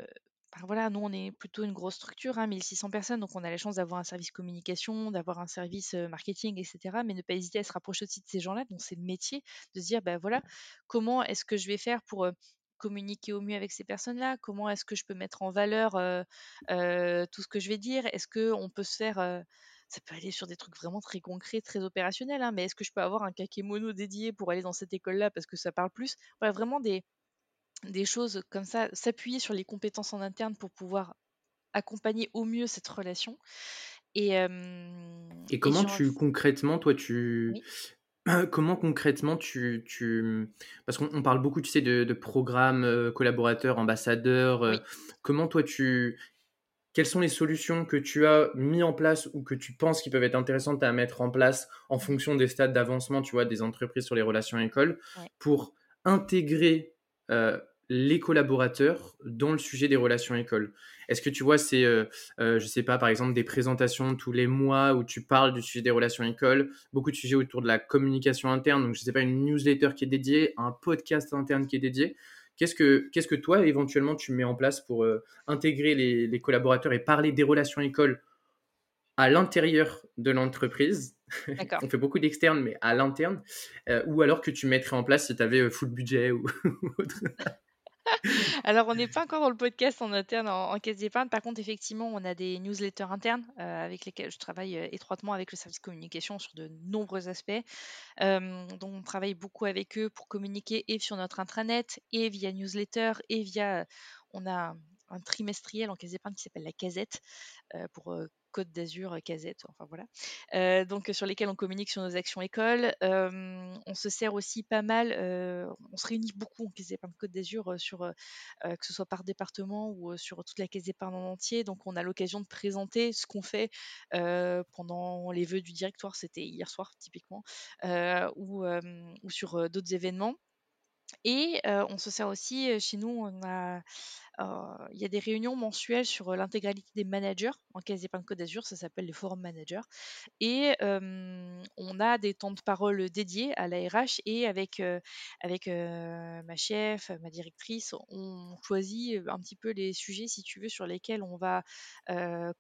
ben voilà, nous, on est plutôt une grosse structure, hein, 1600 personnes, donc on a la chance d'avoir un service communication, d'avoir un service marketing, etc. Mais ne pas hésiter à se rapprocher aussi de ces gens-là, donc c'est le métier, de se dire, ben voilà, comment est-ce que je vais faire pour communiquer au mieux avec ces personnes-là? Comment est-ce que je peux mettre en valeur tout ce que je vais dire? Est-ce qu'on peut se faire ça peut aller sur des trucs vraiment très concrets, très opérationnels, hein, mais est-ce que je peux avoir un kakémono dédié pour aller dans cette école-là parce que ça parle plus? Voilà, vraiment des, des choses comme ça, s'appuyer sur les compétences en interne pour pouvoir accompagner au mieux cette relation. Et, et comment tu, concrètement, toi, tu... <clears throat> Comment concrètement tu, tu... parce qu'on parle beaucoup tu sais de, programmes collaborateurs ambassadeurs comment toi tu quelles sont les solutions que tu as mis en place ou que tu penses qui peuvent être intéressantes à mettre en place en fonction des stades d'avancement, tu vois, des entreprises sur les relations écoles, pour intégrer euh, les collaborateurs dans le sujet des relations écoles? Est-ce que tu vois, c'est, euh, euh, je sais pas, par exemple, des présentations tous les mois où tu parles du sujet des relations écoles, beaucoup de sujets autour de la communication interne, donc je sais pas, une newsletter qui est dédiée, un podcast interne qui est dédié. Qu'est-ce que, qu'est-ce que toi, éventuellement, tu mets en place pour euh, intégrer les, les, collaborateurs et parler des relations écoles à l'intérieur de l'entreprise? <laughs> On fait beaucoup d'externes, mais à l'interne. Euh, ou alors que tu mettrais en place si tu avais euh, full budget ou, <laughs> autre. <laughs> Alors, on n'est pas encore dans le podcast en interne en, caisse d'épargne. Par contre, effectivement, on a des newsletters internes avec lesquels je travaille étroitement avec le service communication sur de nombreux aspects. donc, on travaille beaucoup avec eux pour communiquer et sur notre intranet et via newsletter et via. On a trimestriel en caisse d'épargne qui s'appelle la casette pour Côte d'Azur, Casette, enfin voilà. donc sur lesquels on communique sur nos actions écoles. on se sert aussi pas mal, on se réunit beaucoup en caisse d'épargne Côte d'Azur que ce soit par département ou sur toute la caisse d'épargne en entier. Donc on a l'occasion de présenter ce qu'on fait pendant les vœux du directoire, c'était hier soir typiquement, ou sur d'autres événements. Et on se sert aussi, chez nous, il y a des réunions mensuelles sur l'intégralité des managers en caisse d'épargne Côte d'Azur, ça s'appelle les forums managers. Et on a des temps de parole dédiés à la RH et avec, avec ma chef, ma directrice, on choisit un petit peu les sujets, si tu veux, sur lesquels on va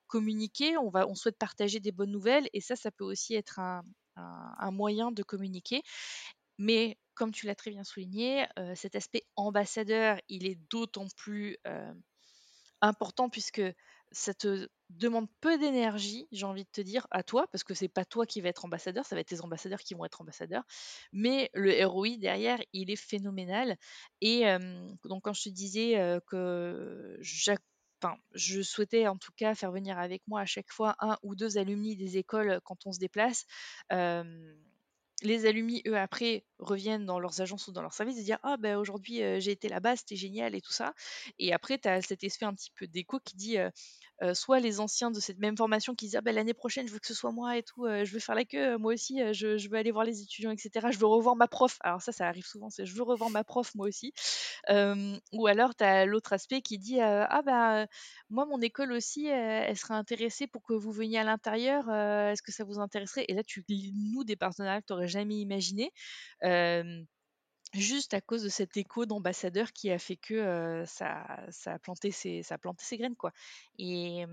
communiquer, on, va, on souhaite partager des bonnes nouvelles et ça, ça peut aussi être un, un moyen de communiquer. Mais comme tu l'as très bien souligné, cet aspect ambassadeur, il est d'autant plus important puisque ça te demande peu d'énergie, j'ai envie de te dire, à toi, parce que c'est pas toi qui vas être ambassadeur, ça va être tes ambassadeurs qui vont être ambassadeurs. Mais le ROI derrière, il est phénoménal. Et donc, quand je te disais que je souhaitais en tout cas faire venir avec moi à chaque fois un ou deux alumni des écoles quand on se déplace les alumni, eux, après, reviennent dans leurs agences ou dans leurs services et dire Ah, ben aujourd'hui, j'ai été là-bas, c'était génial et tout ça. Et après, tu as cet effet un petit peu d'écho qui dit soit les anciens de cette même formation qui disent Ah, ben l'année prochaine, je veux que ce soit moi et tout, je veux faire la queue, moi aussi, je, veux aller voir les étudiants, etc. Je veux revoir ma prof. Alors, ça, ça arrive souvent, c'est Je veux revoir ma prof, moi aussi. ou alors, tu as l'autre aspect qui dit Ah, ben moi, mon école aussi, elle serait intéressée pour que vous veniez à l'intérieur. Est-ce que ça vous intéresserait? Et là, tu nous des partenariats que tu jamais imaginé. juste à cause de cet écho d'ambassadeur qui a fait que ça, ça, a planté ses, ça a planté ses graines. quoi. Et,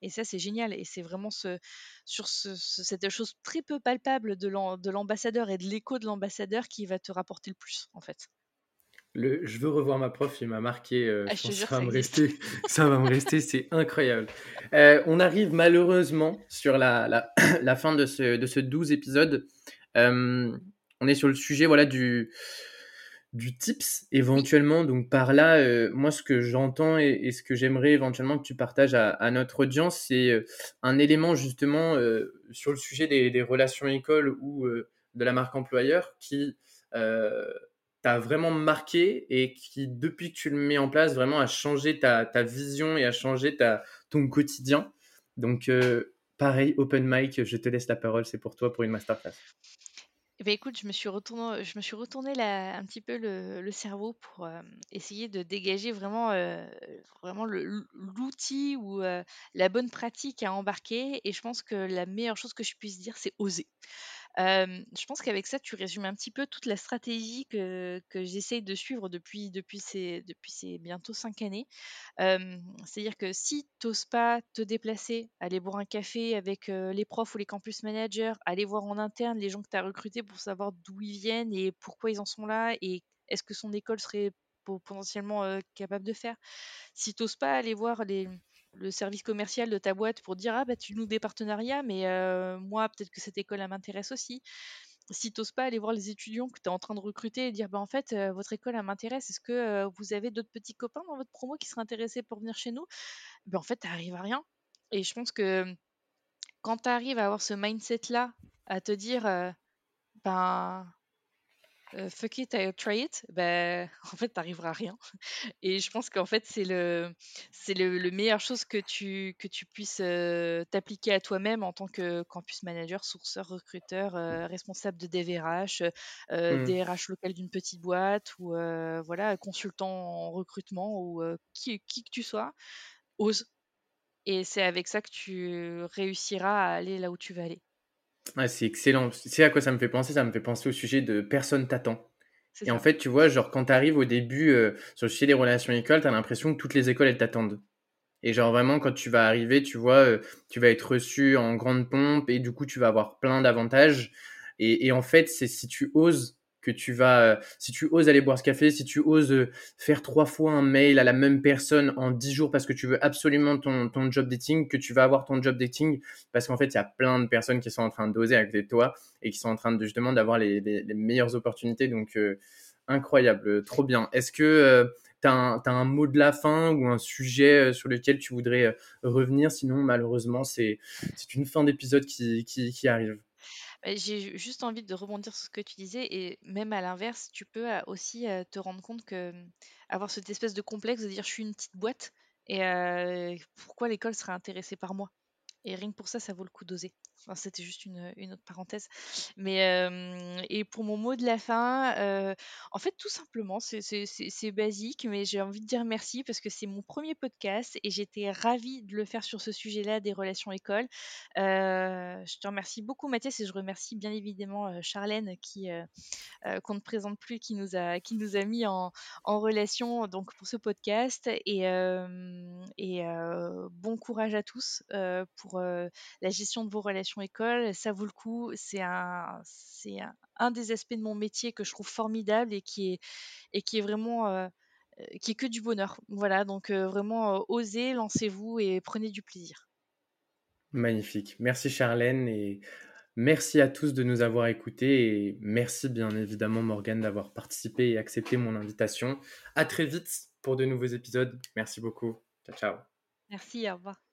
et ça, c'est génial. Et c'est vraiment ce, sur ce, cette chose très peu palpable de l'ambassadeur et de l'écho de l'ambassadeur qui va te rapporter le plus, en fait. Le je veux revoir ma prof, il m'a marqué. Euh, ah, ça, va me rester, <laughs> ça va me rester, c'est incroyable. Euh, on arrive malheureusement sur la, la, <clears throat> la, fin de ce, de ce 12 épisodes. Euh, on est sur le sujet voilà, du, du tips éventuellement. Donc par là, moi ce que j'entends et, ce que j'aimerais éventuellement que tu partages à, notre audience, c'est un élément justement sur le sujet des, relations écoles ou de la marque employeur qui t'a vraiment marqué et qui, depuis que tu le mets en place, vraiment a changé ta, ta vision et a changé ta, ton quotidien. Donc, euh, pareil, open mic, je te laisse la parole, c'est pour toi pour une masterclass. Eh ben, écoute, je me suis retourné, je me suis retourné un petit peu le, cerveau pour euh, essayer de dégager vraiment, euh, vraiment l'outil ou la bonne pratique à embarquer. Et je pense que la meilleure chose que je puisse dire, c'est oser je pense qu'avec ça, tu résumes un petit peu toute la stratégie que, que j'essaye de suivre depuis, depuis, ces, depuis ces bientôt cinq années. C'est-à-dire que si tu n'oses pas te déplacer, aller boire un café avec les profs ou les campus managers, aller voir en interne les gens que tu as recrutés pour savoir d'où ils viennent et pourquoi ils en sont là et est-ce que son école serait potentiellement capable de faire. Si tu n'oses pas aller voir les, le service commercial de ta boîte pour dire ah bah tu nous des partenariats mais moi peut-être que cette école m'intéresse aussi si tu n'oses pas aller voir les étudiants que tu es en train de recruter et dire bah en fait votre école m'intéresse est-ce que vous avez d'autres petits copains dans votre promo qui seraient intéressés pour venir chez nous? Ben en fait tu arrives à rien. Et je pense que quand tu arrives à avoir ce mindset là à te dire ben fuck it, I'll try it, bah, <laughs> en fait, tu arriveras à rien et je pense qu'en fait, c'est le c'est le le meilleure chose que tu que tu puisses, t'appliquer à toi-même en tant que campus manager, sourceur, recruteur, responsable de dev RH, heu, Mmh. DRH local d'une petite boîte ou voilà, consultant en recrutement ou qui qui que tu sois, ose et c'est avec ça que tu réussiras à aller là où tu veux aller. Ouais, c'est excellent. Tu sais à quoi ça me fait penser? Ça me fait penser au sujet de personne t'attend C'est et en fait, tu vois, genre, quand tu arrives au début, heu, sur le sujet des relations écoles, tu as l'impression que toutes les écoles, elles t'attendent et genre vraiment quand tu vas arriver, tu vois, heu, tu vas être reçu en grande pompe et du coup, tu vas avoir plein d'avantages et et en fait, c'est si tu oses que tu vas, si tu oses aller boire ce café, si tu oses, faire trois fois un mail à la même personne en dix jours parce que tu veux absolument ton job dating, que tu vas avoir ton job dating parce qu'en fait, il y a plein de personnes qui sont en train d'oser à côté de toi et qui sont en train de justement d'avoir les meilleures opportunités donc heu, incroyable, trop bien. Est-ce que, tu as un mot de la fin ou un sujet, sur lequel tu voudrais, revenir? Sinon malheureusement, c'est une fin d'épisode qui arrive. J'ai juste envie de rebondir sur ce que tu disais et même à l'inverse, tu peux, aussi, te rendre compte que, mmh, avoir cette espèce de complexe de dire: «Je suis une petite boîte et pourquoi l'école serait intéressée par moi?» Et rien que pour ça, ça vaut le coup d'oser. Enfin, c'était juste une, une autre parenthèse. Mais et pour mon mot de la fin, en fait, tout simplement, c'est basique, mais j'ai envie de dire merci parce que c'est mon premier podcast et j'étais ravie de le faire sur ce sujet-là des relations écoles. Je te remercie beaucoup Mathias et je remercie bien évidemment, Charlène qui, qu'on ne présente plus, qui nous a qui nous a mis en en relation donc pour ce podcast et et bon courage à tous, heu, pour, la gestion de vos relations écoles. Ça vaut le coup, c'est un c'est un un des aspects de mon métier que je trouve formidable et qui est et qui est vraiment, qui est que du bonheur. Voilà, donc vraiment, osez, lancez-vous et prenez du plaisir. Magnifique. Merci Charlène et merci à tous de nous avoir écoutés et merci bien évidemment Morgane d'avoir participé et accepté mon invitation. À très vite pour de nouveaux épisodes. Merci beaucoup. Ciao, ciao. Merci, au revoir.